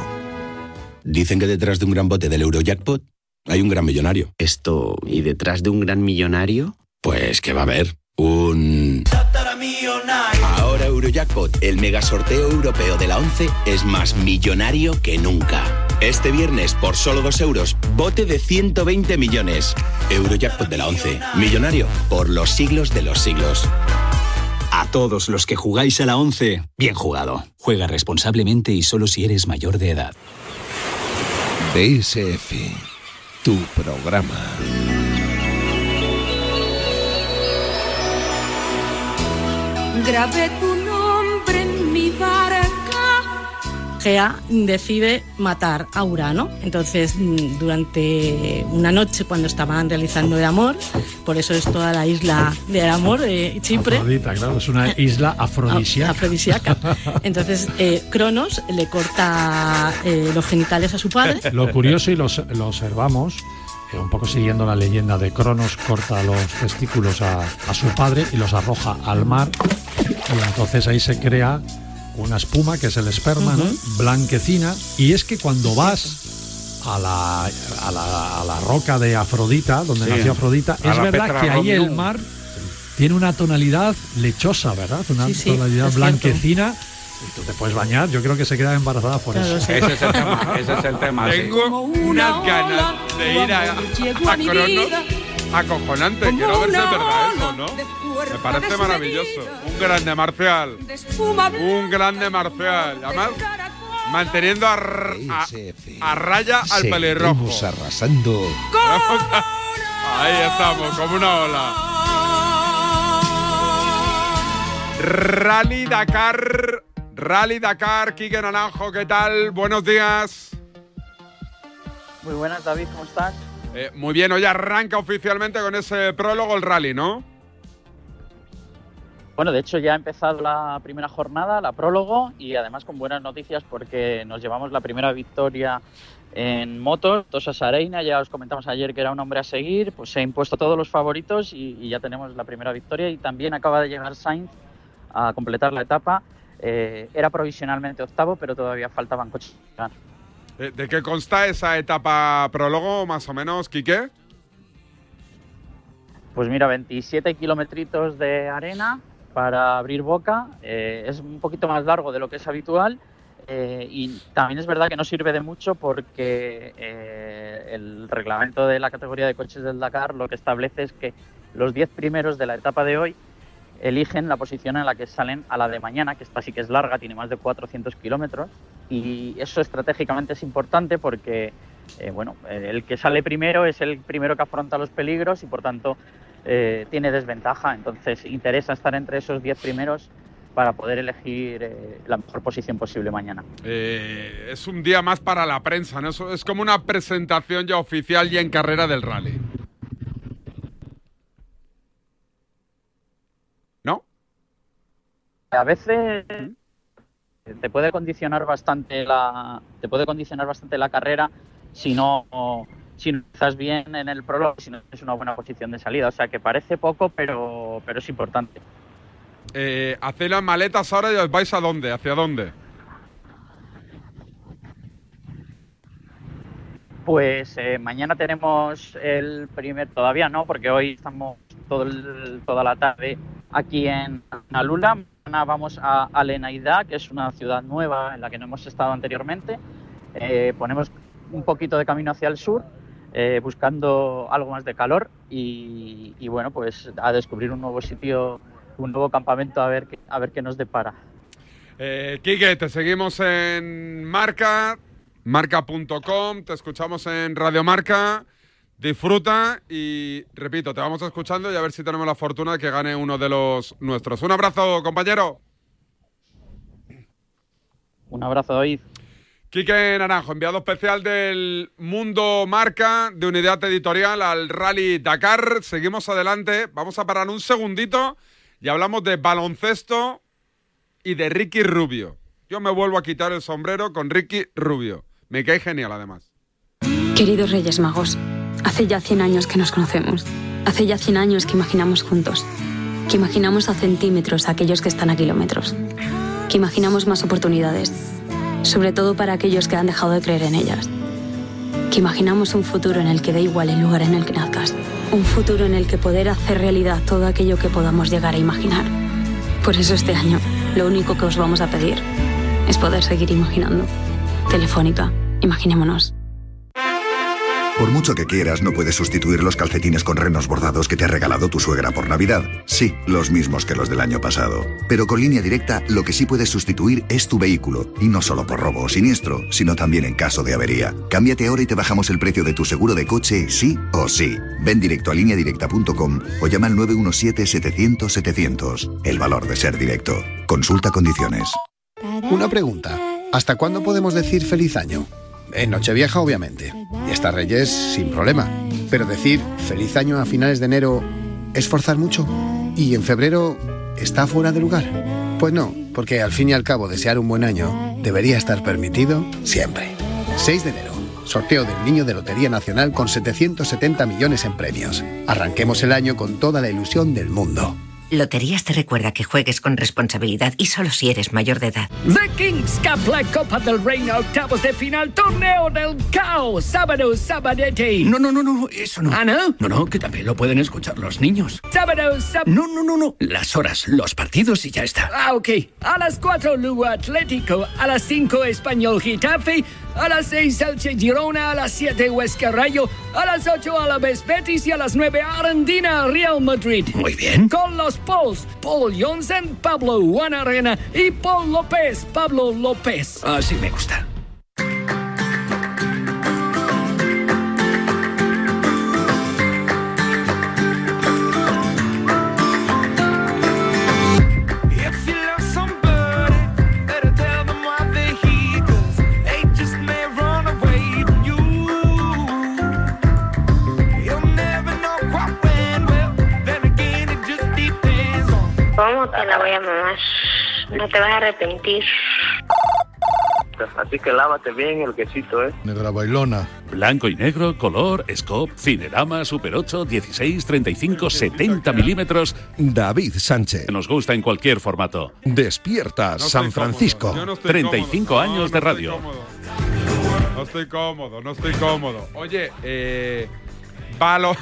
Dicen que detrás de un gran bote del Eurojackpot hay un gran millonario. Esto, ¿y detrás de un gran millonario? Pues que va a haber un... Ahora Eurojackpot, el mega sorteo europeo de la 11, es más millonario que nunca. Este viernes, por solo 2 euros, bote de 120 millones. Eurojackpot de la 11, millonario por los siglos de los siglos. A todos los que jugáis a la 11, bien jugado. Juega responsablemente y solo si eres mayor de edad. DSF, tu programa. Grabé tu nombre en mi barca. Gea decide matar a Urano. Entonces, mm, durante una noche cuando estaban realizando el amor, por eso es toda la isla del amor, eh, Chipre. Afrodita, claro, es una isla afrodisíaca. afrodisíaca. Entonces, eh, Cronos le corta eh, los genitales a su padre. Lo curioso, y lo, lo observamos, eh, un poco siguiendo la leyenda de Cronos, corta los testículos a, a su padre y los arroja al mar. Y entonces ahí se crea una espuma que es el esperma, ¿no? blanquecina. Y es que cuando vas a la, a la, a la roca de Afrodita, donde Sí. nació Afrodita, A es verdad Petra que ahí el mar tiene una tonalidad lechosa, ¿verdad? Una Sí, sí, tonalidad cierto. blanquecina. Y tú te puedes bañar, yo creo que se queda embarazada por eso. Ese es el tema, ese es el tema. Tengo unas ganas de ir a, a a mi Cronos vida. acojonante. Quiero ver si es verdad eso, ¿no? Me parece maravilloso. Un grande Marcial. Un grande Marcial. Además, manteniendo a, a- a raya al pelirrojo. Seguimos arrasando. Ahí estamos, como una ola. Rally Dakar. Rally Dakar, Quique Naranjo, ¿qué tal? Buenos días. Muy buenas, David, ¿cómo estás? Eh, muy bien, hoy arranca oficialmente con ese prólogo el rally, ¿no? Bueno, de hecho ya ha empezado la primera jornada, la prólogo, y además con buenas noticias porque nos llevamos la primera victoria en motos, Tosas Areina, ya os comentamos ayer que era un hombre a seguir, pues se ha impuesto a todos los favoritos y, y ya tenemos la primera victoria y también acaba de llegar Sainz a completar la etapa. Eh, era provisionalmente octavo, pero todavía faltaban coches. Eh, ¿De qué consta esa etapa prólogo, más o menos, Quique? Pues mira, 27 kilometritos de arena para abrir boca. eh, es un poquito más largo de lo que es habitual. eh, y también es verdad que no sirve de mucho porque eh, el reglamento de la categoría de coches del Dakar lo que establece es que los 10 primeros de la etapa de hoy eligen la posición en la que salen a la de mañana, que esta sí que es larga, tiene más de 400 kilómetros. Y eso estratégicamente es importante porque, bueno, el que sale primero es el primero que afronta los peligros y por tanto eh, tiene desventaja. Entonces interesa estar entre esos 10 primeros para poder elegir eh, la mejor posición posible mañana. Eh, es un día más para la prensa, ¿no? Eso Es como una presentación ya oficial y en carrera del rally. ¿No? A veces te puede condicionar bastante la te puede condicionar bastante la carrera si no si no estás bien en el prólogo, si no es una buena posición de salida. O sea que parece poco, pero, pero es importante. Eh, hacéis las maletas ahora y os vais a dónde, hacia dónde. Pues eh, mañana tenemos el primer, todavía no, porque hoy estamos todo el- toda la tarde aquí en Alula. Mañana vamos a Alenaida, que es una ciudad nueva en la que no hemos estado anteriormente. Eh, ponemos un poquito de camino hacia el sur, eh, buscando algo más de calor y, y, bueno, pues a descubrir un nuevo sitio, un nuevo campamento a ver qué, a ver qué nos depara. Eh, Quique, te seguimos en Marca, marca.com, te escuchamos en Radio Marca. Disfruta y, repito, te vamos escuchando y a ver si tenemos la fortuna de que gane uno de los nuestros. Un abrazo, compañero. Un abrazo, David. Quique Naranjo, enviado especial del Mundo Marca de Unidad Editorial al Rally Dakar. Seguimos adelante. Vamos a parar un segundito y hablamos de baloncesto y de Ricky Rubio. Yo me vuelvo a quitar el sombrero con Ricky Rubio. Me cae genial, además. Queridos Reyes Magos, hace ya 100 años que nos conocemos. Hace ya 100 años que imaginamos juntos. Que imaginamos a centímetros a aquellos que están a kilómetros. Que imaginamos más oportunidades. Sobre todo para aquellos que han dejado de creer en ellas. Que imaginamos un futuro en el que da igual el lugar en el que nazcas. Un futuro en el que poder hacer realidad todo aquello que podamos llegar a imaginar. Por eso este año, lo único que os vamos a pedir es poder seguir imaginando. Telefónica, imaginémonos. Por mucho que quieras, no puedes sustituir los calcetines con renos bordados que te ha regalado tu suegra por Navidad. Sí, los mismos que los del año pasado. Pero con línea directa, lo que sí puedes sustituir es tu vehículo. Y no solo por robo o siniestro, sino también en caso de avería. Cámbiate ahora y te bajamos el precio de tu seguro de coche, sí o sí. Ven directo a lineadirecta.com o llama al 917-700-700. El valor de ser directo. Consulta condiciones. Una pregunta. ¿Hasta cuándo podemos decir feliz año? En Nochevieja, obviamente. Y hasta Reyes, sin problema. Pero decir feliz año a finales de enero es forzar mucho. ¿Y en febrero está fuera de lugar? Pues no, porque al fin y al cabo desear un buen año debería estar permitido siempre. 6 de enero. Sorteo del Niño de Lotería Nacional con 770 millones en premios. Arranquemos el año con toda la ilusión del mundo. Loterías te recuerda que juegues con responsabilidad y solo si eres mayor de edad. The Kings Cup, la Copa del Reino, octavos de final, torneo del caos, sábado, sabadete. No, no, no, no, eso no. ¿Ah, no? No, no, que también lo pueden escuchar los niños. Sábado, sábado. No, no, no, no. Las horas, los partidos y ya está. Ah, ok. A las 4, Lugo Atlético. A las 5, Español Getafe. A las 6, Elche Girona. A las 7, Huesca Rayo. A las 8, Alavés Betis. Y a las 9, Argentina Real Madrid. Muy bien. Con los Pauls, Paul Johnson, Pablo Juan Arena y Paul López, Pablo López. Así me gusta. On. ¿Cómo te la voy a mamar? No te vas a arrepentir. Así que lávate bien el quesito, ¿eh? Negra bailona. Blanco y negro, color, scope, cinerama, super 8, 16, 35, 70 milímetros. David Sánchez. Nos gusta en cualquier formato. Despierta San Francisco. No estoy 35 cómodo. años No, de no radio. No estoy cómodo, no estoy cómodo. Oye, eh, balo-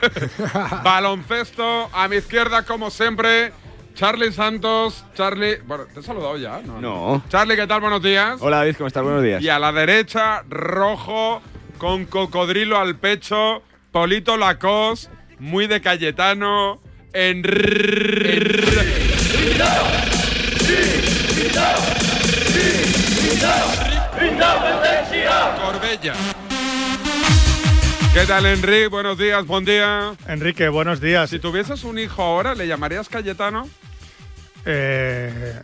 baloncesto a mi izquierda como siempre. Charlie Santos, Charlie, bueno, te he saludado ya, ¿no? No. Charlie, ¿qué tal? Buenos días. Hola David, ¿cómo estás? Buenos días. Y a la derecha, rojo, con cocodrilo al pecho, Polito Lacos, muy de Cayetano, en Corbella. ¿Qué tal, Enrique? Buenos días, buen día. Enrique, buenos días. Si tuvieses un hijo ahora, ¿le llamarías Cayetano? Eh,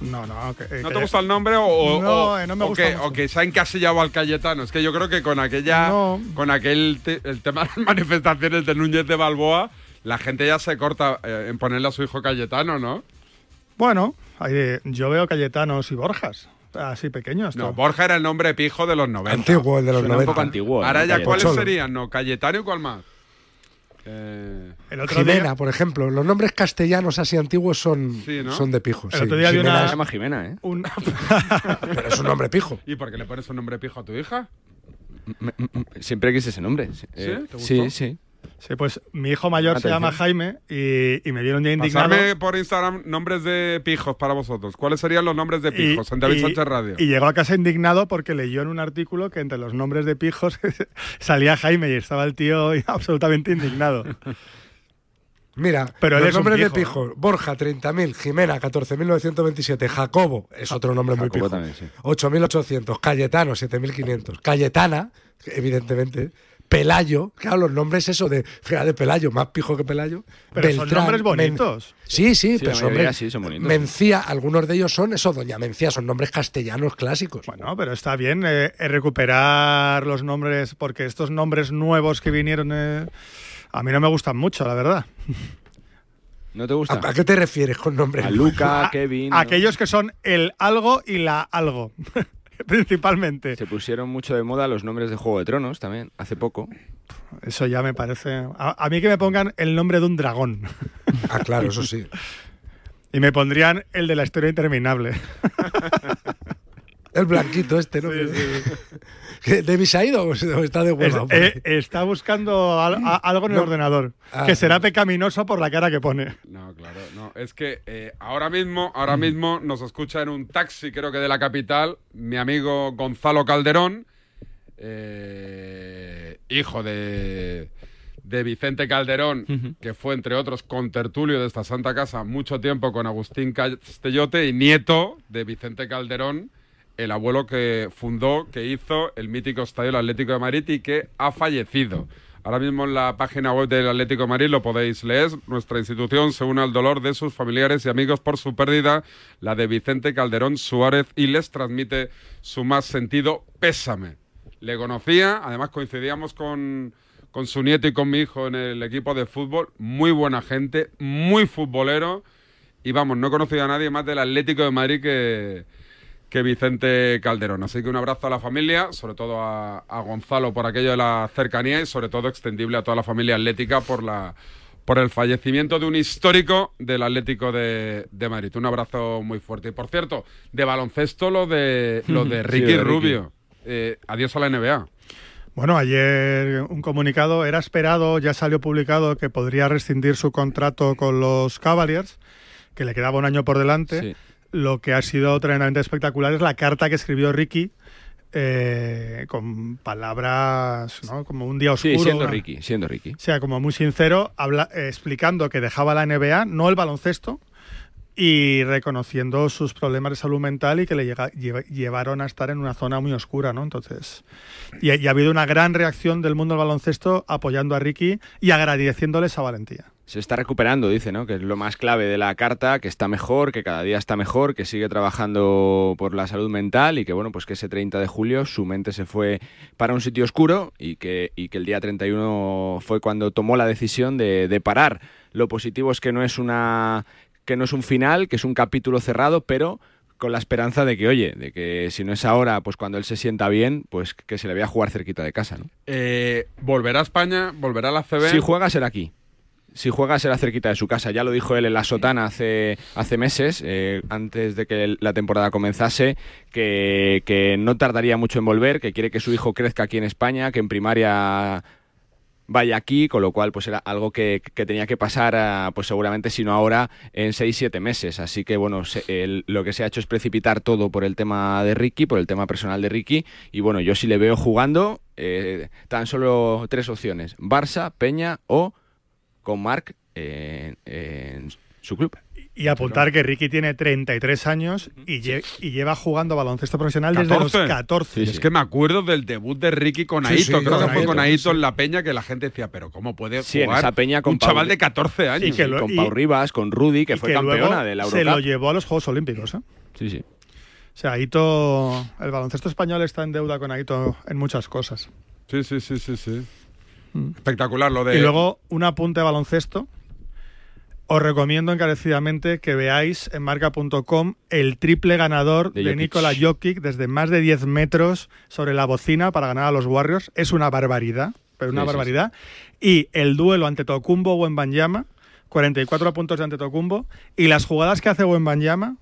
no, no. que- ¿No que- te gusta el nombre o, o- No, o- eh, no me o gusta que, mucho. o que se ha encasillado al Cayetano? Es que yo creo que con aquella, con aquel te- el tema de las manifestaciones de Núñez de Balboa, la gente ya se corta eh, en ponerle a su hijo Cayetano, ¿no? Bueno, yo veo Cayetanos y Borjas, así pequeños. No, ¿no? Borja era el nombre pijo de los 90. Antiguo, el de los Suena un 90. poco antiguo. Ahora ya, ¿cuáles serían? No, Cayetano y cuál más. Eh, El otro Jimena, día- por ejemplo. Los nombres castellanos así antiguos son, Sí, ¿no? son de pijo. El sí. otro día Jimena una- es- Se llama Jimena, ¿eh? un- Pero es un nombre pijo. ¿Y por qué le pones un nombre pijo a tu hija? Siempre quise ese nombre. Eh, ¿Te gustó? sí, sí. Sí, pues mi hijo mayor se llama Jaime y, y me vieron ya indignado. Pasarme por Instagram nombres de pijos para vosotros. ¿Cuáles serían los nombres de Y- pijos en David y- Sánchez Radio? Y llegó a casa indignado porque leyó en un artículo que entre los nombres de pijos salía Jaime y estaba el tío absolutamente indignado. Mira, Pero los nombres de pijo, pijo. Borja, 30.000. Jimena, 14.927. Jacobo, es otro nombre muy Jacobo pijo. también, sí. 8.800. Cayetano, 7.500. Cayetana, evidentemente. Pelayo, claro, los nombres eso de, de Pelayo, más pijo que Pelayo. Pero son nombres bonitos. Sí, sí, Sí, pero son mayoría men- sí, son bonitos. Mencía, algunos de ellos son eso, Doña Mencía, son nombres castellanos clásicos. Bueno, pero está bien eh, eh, recuperar los nombres, porque estos nombres nuevos que vinieron eh, a mí no me gustan mucho, la verdad. ¿No te gusta? ¿A, a qué te refieres con nombres? A Luca, A- Kevin. ¿no? Aquellos que son el algo y la algo, principalmente. Se pusieron mucho de moda los nombres de Juego de Tronos también, hace poco. Eso ya me parece... A, a mí que me pongan el nombre de un dragón. Ah, claro, eso sí. Y me pondrían el de la historia interminable. El blanquito este, ¿no? ¿Que ¿David se ha ido o está de Es- hueva? eh, está buscando al- a- algo en el No. ordenador, Ah, que será no. pecaminoso por la cara que pone. No, claro, no. Es que eh, ahora mismo, ahora mismo nos escucha en un taxi, creo que de la capital, mi amigo Gonzalo Calderón. eh, hijo de, de Vicente Calderón, que fue, entre otros, contertulio de esta Santa Casa mucho tiempo con Agustín Castellote, y nieto de Vicente Calderón, el abuelo que fundó, que hizo el mítico Estadio del Atlético de Madrid y que ha fallecido. Ahora mismo en la página web del Atlético de Madrid lo podéis leer. Nuestra institución se une al dolor de sus familiares y amigos por su pérdida, la de Vicente Calderón Suárez, y les transmite su más sentido pésame. Le conocía, además coincidíamos con, con su nieto y con mi hijo en el equipo de fútbol. Muy buena gente, muy futbolero. Y vamos, no he conocido a nadie más del Atlético de Madrid que, que Vicente Calderón. Así que un abrazo a la familia, sobre todo a, a Gonzalo por aquello de la cercanía y sobre todo extendible a toda la familia atlética por la por el fallecimiento de un histórico del Atlético de, de Madrid. Un abrazo muy fuerte. Y por cierto, de baloncesto lo de lo de Sí, Ricky de Ricky. Rubio. Eh, adiós a la NBA. Bueno, ayer un comunicado era esperado, ya salió publicado que podría rescindir su contrato con los Cavaliers, que le quedaba un año por delante. Sí. Lo que ha sido tremendamente espectacular es la carta que escribió Ricky eh, con palabras, ¿no? Como un día oscuro. Sí, siendo Ricky, siendo Ricky. O sea, como muy sincero, habla, eh, explicando que dejaba la NBA, no el baloncesto, y reconociendo sus problemas de salud mental y que le llega- lleva- llevaron a estar en una zona muy oscura, ¿no? Entonces, y, ha- y ha habido una gran reacción del mundo del baloncesto apoyando a Ricky y agradeciéndole esa valentía. Se está recuperando, dice, ¿no? Que es lo más clave de la carta, que está mejor, que cada día está mejor, que sigue trabajando por la salud mental y que, bueno, pues que ese 30 de julio su mente se fue para un sitio oscuro y que, y que el día 31 fue cuando tomó la decisión de, de parar. Lo positivo es que no es una que no es un final, que es un capítulo cerrado, pero con la esperanza de que, oye, de que si no es ahora, pues cuando él se sienta bien, pues que se le vaya a jugar cerquita de casa, ¿no? Eh, ¿Volverá a España? ¿Volverá a la CB? Si juega será aquí. Si juega será cerquita de su casa. Ya lo dijo él en la sotana hace, hace meses, eh, antes de que la temporada comenzase, que, que no tardaría mucho en volver, que quiere que su hijo crezca aquí en España, que en primaria vaya aquí, con lo cual pues era algo que, que tenía que pasar, ah, pues seguramente si no ahora, en 6-7 meses. Así que bueno, se- el- lo que se ha hecho es precipitar todo por el tema de Ricky, por el tema personal de Ricky. Y bueno, yo si le veo jugando, eh, tan solo tres opciones, Barça, Peña o con Marc en, en su club. Y apuntar que Ricky tiene 33 años y, lle- y lleva jugando baloncesto profesional desde los 14. Es que me acuerdo del debut de Ricky con Sí, Aito. sí, Creo con que fue Aito, con Aito sí. en la peña que la gente decía, pero ¿cómo puede Sí, en jugar esa peña con un chaval de 14 años? Y que lo- con Pau Rivas, con Rudy, que y fue que campeona de la se lo Eurocup. llevó a los Juegos Olímpicos. ¿eh? Sí, sí. O sea, Aito, el baloncesto español está en deuda con Aito en muchas cosas. Sí, sí, sí, sí, sí. Espectacular lo de... Mm. Y luego un apunte de baloncesto. Os recomiendo encarecidamente que veáis en marca.com el triple ganador De de, Jokic. Nikola Jokic desde más de 10 metros sobre la bocina para ganar a los Warriors. Es una barbaridad, pero una Sí, sí, barbaridad. Y el duelo ante Tocumbo Wembanyama, 44 puntos de ante Tocumbo. Y las jugadas que hace Wembanyama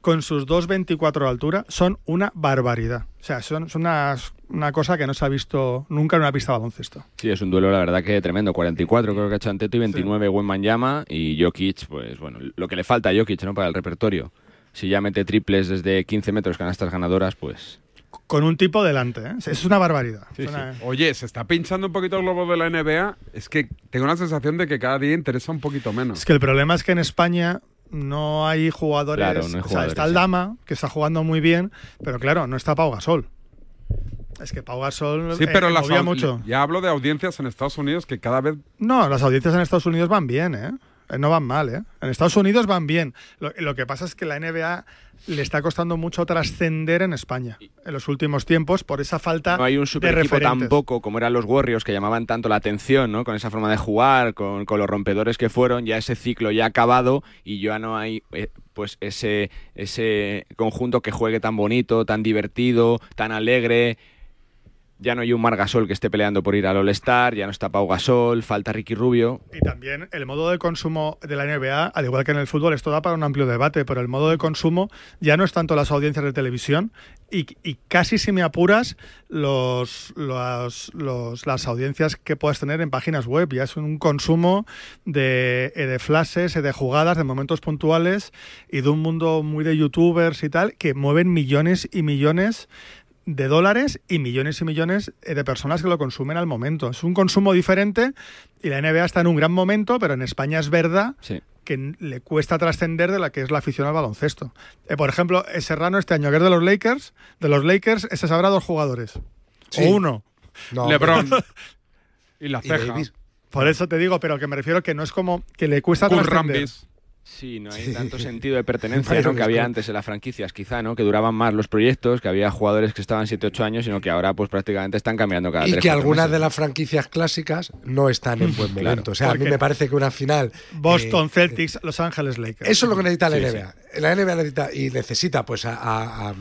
con sus 2.24 de altura son una barbaridad. O sea, son, son unas- una cosa que no se ha visto nunca en una pista de baloncesto. Sí, es un duelo, la verdad que tremendo. 44 creo que ha hecho Anteto y 29 Wenman llama y Jokic, pues bueno, lo que le falta a Jokic, ¿no? Para el repertorio. Si ya mete triples desde 15 metros, canastas ganadoras, pues... Con un tipo delante, ¿eh? Es una barbaridad. Sí, sí. una- Oye, se está pinchando un poquito el globo de la NBA. Es que tengo la sensación de que cada día interesa un poquito menos. Es que el problema es que en España no hay jugadores. Claro, no hay o sea, jugadores, está el sí. Dama, que está jugando muy bien, pero claro, no está Pau Gasol. Es que Pau Gasol Sí, eh, pero las movía mucho. ya hablo de audiencias en Estados Unidos que cada vez No, las audiencias en Estados Unidos van bien, ¿eh? Eh, No van mal, ¿eh? En Estados Unidos van bien. Lo, lo que pasa es que la NBA le está costando mucho trascender en España en los últimos tiempos por esa falta No hay un de super equipo referentes. tampoco como eran los Warriors que llamaban tanto la atención, ¿no? Con esa forma de jugar, con, con los rompedores que fueron, ya ese ciclo ya ha acabado y ya no hay eh, pues ese, ese conjunto que juegue tan bonito, tan divertido, tan alegre. Ya no hay un Mar Gasol que esté peleando por ir al All-Star, ya no está Pau Gasol, falta Ricky Rubio. Y también el modo de consumo de la NBA, al igual que en el fútbol, esto da para un amplio debate, pero el modo de consumo ya no es tanto las audiencias de televisión y, casi si me apuras los- las audiencias que puedas tener en páginas web. Ya es un consumo de, eh, de flashes, eh, de jugadas, de momentos puntuales y de un mundo muy de youtubers y tal que mueven millones y millones de dólares y millones y millones eh, de personas que lo consumen al momento. Es un consumo diferente y la NBA está en un gran momento, pero en España es verdad que n- le cuesta trascender de la que es la afición al baloncesto. Eh, por ejemplo, Serrano este año, que es de los Lakers, de los Lakers, ese sabrá dos jugadores. Sí. O uno. No, LeBron. y la ceja. Por eso te digo, pero que me refiero que no es como que le cuesta trascender. Sí, no hay tanto sentido de pertenencia que había antes en las franquicias, quizá, ¿no? Que duraban más los proyectos, que había jugadores que estaban 7-8 años, sino que ahora pues prácticamente están cambiando cada Y tres, que algunas meses. de las franquicias clásicas no están en buen Claro. momento. O sea, a mí me parece que una final. Boston eh, Celtics, Los Ángeles Lakers. Eso es lo que necesita la Sí, NBA. La NBA necesita y necesita pues a, a- a,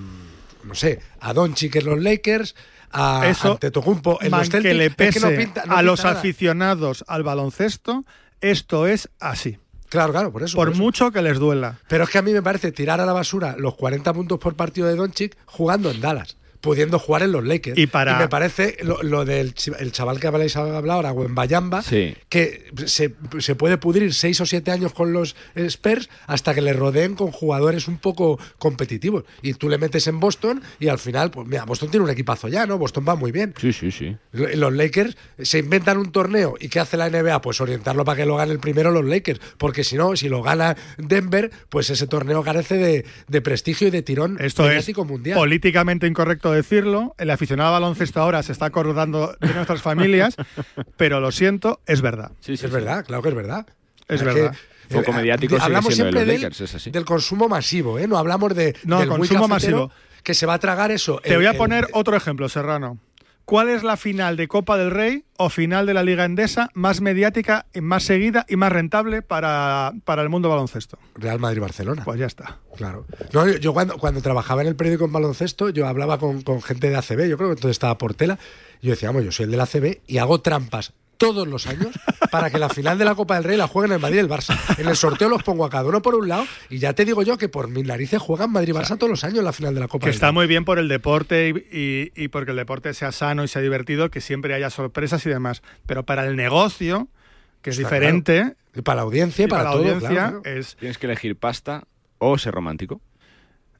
no sé, a Doncic en los Lakers, a Eso, Antetokounmpo en los que Celtics. le Es que pese no pinta- no a los nada. aficionados al baloncesto, esto es así. Claro, claro, por eso. Por por eso. mucho que les duela. Pero es que a mí me parece tirar a la basura los 40 puntos por partido de Doncic jugando en Dallas, pudiendo jugar en los Lakers. Y para- me parece lo, lo del el chaval que habláis hablado ahora, Wembayamba, Sí. que se, se puede pudrir 6 o 7 años con los Spurs hasta que le rodeen con jugadores un poco competitivos. Y tú le metes en Boston y al final, pues mira, Boston tiene un equipazo ya, ¿no? Boston va muy bien. Sí, sí, sí. Los Lakers se inventan un torneo y ¿qué hace la NBA? Pues orientarlo para que lo gane el primero los Lakers, porque si no, si lo gana Denver, pues ese torneo carece de, de prestigio y de tirón Esto es mundial. políticamente incorrecto decirlo. El aficionado al baloncesto ahora se está acordando de nuestras familias, pero lo siento, es verdad. es verdad, claro que es verdad. Es que, verdad. Foco eh, mediático sigue hablamos siendo de siempre los del, Lakers, es así. del consumo masivo, ¿eh? No hablamos de, No, del consumo masivo. que se va a tragar eso. Te el- voy a el- poner otro ejemplo, Serrano. ¿Cuál es la final de Copa del Rey o final de la Liga Endesa más mediática, más seguida y más rentable para, para el mundo baloncesto? Real Madrid-Barcelona. Pues ya está. Claro. No, yo, yo cuando, cuando trabajaba en el periódico en baloncesto, yo hablaba con, con gente de ACB, yo creo que entonces estaba Portela, y yo decía, vamos, yo soy el del ACB y hago trampas todos los años para que la final de la Copa del Rey la jueguen el Madrid y el Barça. En el sorteo los pongo a cada uno por un lado y ya te digo yo que por mis narices juegan Madrid y Barça todos los años en la final de la Copa Que del está Rey. muy bien por el deporte y, y- y porque el deporte sea sano y sea divertido, que siempre haya sorpresas y demás. Pero para el negocio, que es Está diferente, claro. Y para la audiencia y, para, la todo, audiencia, claro, claro. es. Tienes que elegir pasta o ser romántico.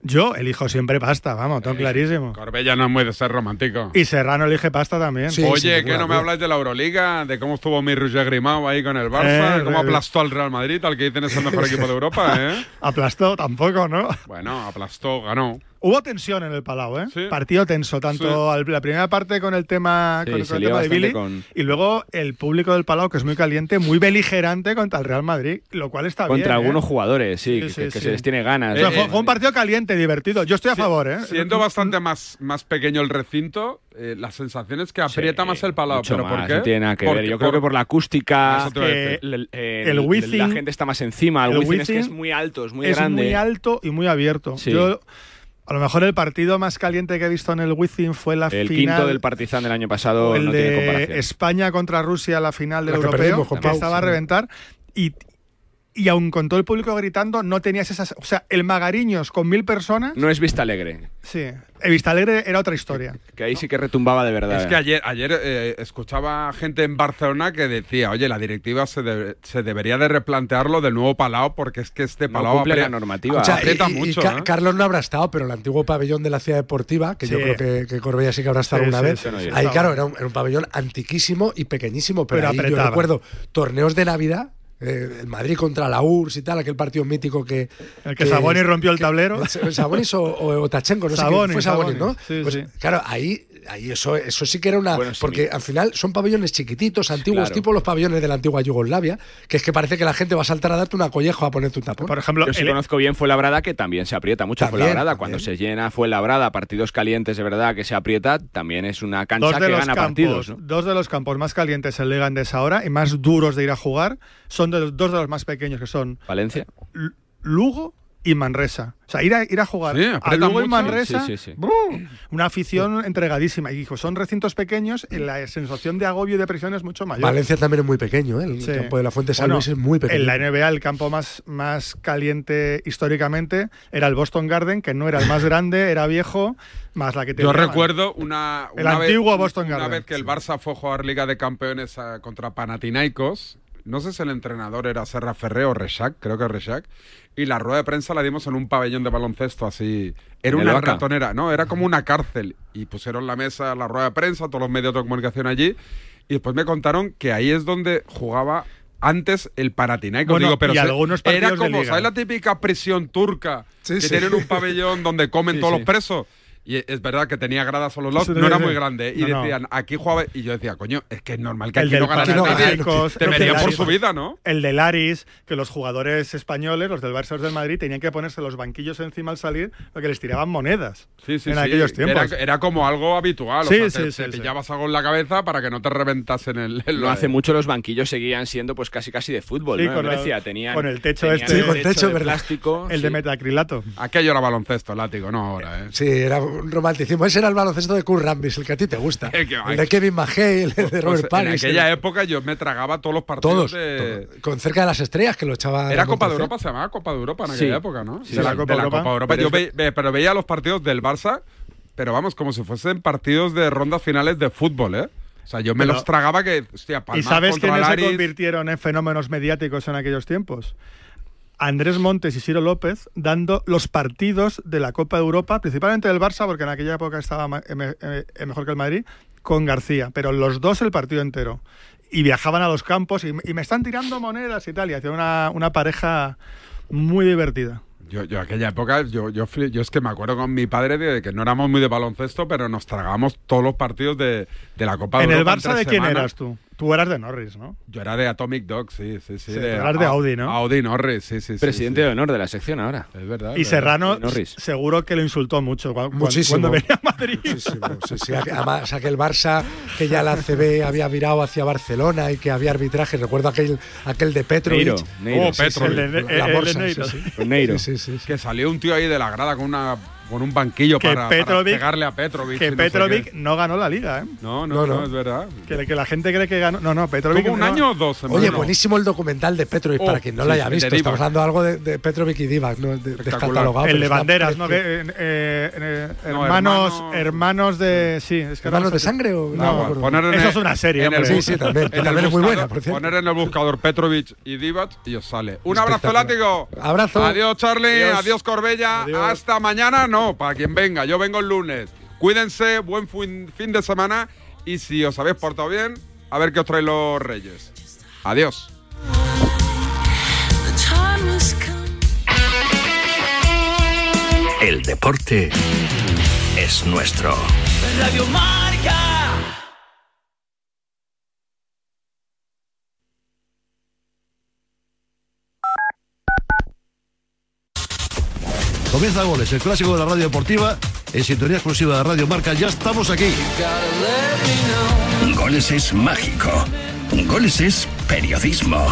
Yo elijo siempre pasta, vamos, todo clarísimo. Corbella no es muy de ser romántico. Y Serrano elige pasta también. Oye, que no me habláis de la Euroliga, de cómo estuvo mi Roger Grimao ahí con el Barça, Eh, de cómo eh, aplastó al Real Madrid, al que dicen es el mejor equipo de Europa, ¿eh? Aplastó tampoco, ¿no? Bueno, aplastó, ganó. Hubo tensión en el Palau, ¿eh? Sí. Partido tenso, tanto Sí. al- la primera parte con el tema, Sí, con, el tema de Billy con- y luego el público del Palau, que es muy caliente, muy beligerante contra el Real Madrid, lo cual está bien. Contra ¿eh? algunos jugadores, sí, Sí, que, sí, que sí. se les tiene ganas. O sea, Eh, fue, fue un partido caliente, divertido. Yo estoy a favor, ¿eh? Siendo bastante más, más pequeño el recinto, eh, la sensación es que aprieta más el Palau. Mucho ¿Pero por qué? no tiene nada que ver. Yo creo que por la acústica, Eso te iba a decir. el, eh, el el- Wizzing- la gente está más encima. El, el Wizzing es que es muy alto, es muy es grande. muy alto y muy abierto. Sí. Yo, a lo mejor el partido más caliente que he visto en el Wizzing fue la el final. quinto del Partizan del año pasado el no tiene de comparación. España contra Rusia, la final del La que europeo, perdimos que Pau, estaba a reventar. Y, y aún con todo el público gritando, no tenías esas. O sea, el Magariños con mil personas. No es Vista Alegre, Sí. El Vista Alegre era otra historia. que ahí sí que retumbaba de verdad. Es que ayer, ayer eh, escuchaba gente en Barcelona que decía, oye, la directiva se, se debería de replantearlo del nuevo Palau porque es que este No Palau cumple apri- la normativa. O sea, aprieta y- y mucho. ¿eh? Carlos no habrá estado, pero el antiguo pabellón de la ciudad deportiva, que yo creo que, que Corbella sí que habrá estado Sí, sí, vez. no, ahí, claro, era un, era un pabellón antiquísimo y pequeñísimo, pero, Pero ahí yo recuerdo torneos de Navidad. Eh, el Madrid contra la URSS y tal, aquel partido mítico que. El que Sabonis rompió el tablero. Sabonis o, o, o Tachenko, no sé Sabonis, fue Sabonis, ¿no? Sí, Pues, sí. Claro, ahí, ahí eso, eso sí que era una. Bueno, sí, porque mira. al final son pabellones chiquititos, antiguos, Claro. tipo los pabellones de la antigua Yugoslavia, que es que parece que la gente va a saltar a darte una colleja a ponerte un tapón. Por ejemplo, Yo sí el- conozco bien Fuenlabrada, que también se aprieta mucho Fuenlabrada. también. Cuando se llena Fuenlabrada, partidos calientes de verdad que se aprieta, también es una cancha que gana campos, partidos. ¿no? dos de los campos más calientes en Liga Endesa ahora y más duros de ir a jugar son de los, dos de los más pequeños que son Valencia. L- Lugo y Manresa. O sea, ir a, ir a jugar Sí, a Lugo y. Manresa, Sí, sí, sí. ¡brum! una afición entregadísima. Y dijo, son recintos pequeños y la sensación de agobio y de presión es mucho mayor. Valencia también es muy pequeño, ¿eh? el Sí. campo de la Fuente San Bueno, Luis es muy pequeño. En la NBA el campo más, más caliente históricamente era el Boston Garden, que no era el más grande, era viejo, más la que Yo recuerdo una, El una vez- antiguo Boston una Garden. vez que el Barça fue a jugar Liga de Campeones contra Panathinaikos. No sé si el entrenador era Serra Ferré o Reshak, creo que Reshak. y la rueda de prensa la dimos en un pabellón de baloncesto así. Era ¿En el una Vaca? ratonera, no, era como una cárcel. Y pusieron la mesa, la rueda de prensa, todos los medios de comunicación allí. Y después me contaron que ahí es donde jugaba antes el Panathinaikos. Bueno, Digo, pero y algunos partidos era de como, liga. ¿sabes la típica prisión turca? Sí, que sí. tienen un pabellón donde comen Sí, todos los presos. Y es verdad que tenía gradas a los no era muy grande. Y No, no. decían, aquí jugaba. Y yo decía, coño, es que es normal que El aquí no del ganara nadie. Panathinaikos, Te del por Aris. su vida, ¿no? El de Laris, que los jugadores españoles, los del Barça y los del Madrid, tenían que ponerse los banquillos encima al salir porque les tiraban monedas Sí, sí, en sí. aquellos tiempos. era como algo habitual. Sí, o sea, te, sí, te sí, pillabas algo en la cabeza para que no te reventasen el. el No hace mucho los banquillos seguían siendo pues casi casi de fútbol, ¿no? Con tenían con el techo tenían este. Sí, con el techo, de el de metacrilato. Aquello era baloncesto, látigo, no ahora, ¿eh? Sí, era un romanticismo. Ese era el baloncesto de Kurt Rambis, el que a ti te gusta. El de Kevin McHale, el de Pues Robert en Paris. aquella el- época yo me tragaba todos los partidos Todos. de. todo. Con cerca de las estrellas que lo echaba. Era Copa de. Europa, se llamaba Copa de Europa en Sí. aquella época, ¿no? Sí, de la, sí. de la Copa Copa de Europa. Pero Yo es ve- ve- pero veía los partidos del Barça, pero vamos, como si fuesen partidos de rondas finales de fútbol, ¿eh? O sea, yo me Pero- los tragaba que, hostia, ¿Y sabes quiénes se convirtieron en fenómenos mediáticos en aquellos tiempos? Andrés Montes y Ciro López dando los partidos de la Copa de Europa, principalmente del Barça, porque en aquella época estaba eh, eh, mejor que el Madrid, con García, pero los dos el partido entero. Y viajaban a los campos y, y me están tirando monedas y tal, y hacían una, una pareja muy divertida. Yo, yo aquella época, yo, yo, yo es que me acuerdo con mi padre de que no éramos muy de baloncesto, pero nos tragábamos todos los partidos de, de la Copa de en el Europa. Barça, ¿de quién eras tú? Tú eras de Norris, ¿no? Yo era de Atomic Dog, sí, sí, sí. Sí, tú eras de Audi, ¿no? Audi Norris, sí, sí. Presidente sí. de honor de la sección ahora. Es verdad. Y. Serrano Norris. seguro que lo insultó mucho cu- cu- Muchísimo. cuando venía a Madrid. Muchísimo, sí, sí. Además, aquel Barça que ya la CB había virado hacia Barcelona y que había arbitraje. Recuerdo aquel, aquel de Petrovic. Neiro, Neiro. Oh, Petrovic. El de- La el de Neiro. sí, sí. Con Neiro. Sí, sí, sí. Que salió un tío ahí de la grada con una con un banquillo Que para, pegarle a Petrovic. Que no sé Petrovic no ganó la liga, ¿eh? No, no, No, no, no. es verdad. Que, que la gente cree que ganó. No, no, Petrovic. Tuvo un no. año o dos. Oye, buenísimo el documental de Petrovic, Oh, para quien no sí, lo haya visto. Estamos hablando algo de, de Petrovic y Divac, ¿no? De- descatalogado, El de banderas, ¿no? Que, eh, eh, No, hermanos, hermano- hermanos de. Sí, es que ¿Hermanos no de sangre o no? Eso es una serie, hombre. Sí, sí, también, también es muy buena, por cierto. Poner en el buscador Petrovic y Divac y os sale. Un abrazo, látigo. Abrazo. Adiós, Charlie. Adiós. Corbella. Hasta mañana, no, para quien venga. Yo vengo el lunes. Cuídense, buen fin, fin de semana. Y si os habéis portado bien, a ver qué os traen los Reyes. Adiós. El deporte es nuestro. Radio Marca. Comienza Goles, el clásico de la radio deportiva, en sintonía exclusiva de Radio Marca. Ya estamos aquí. Goles es mágico. Goles es periodismo.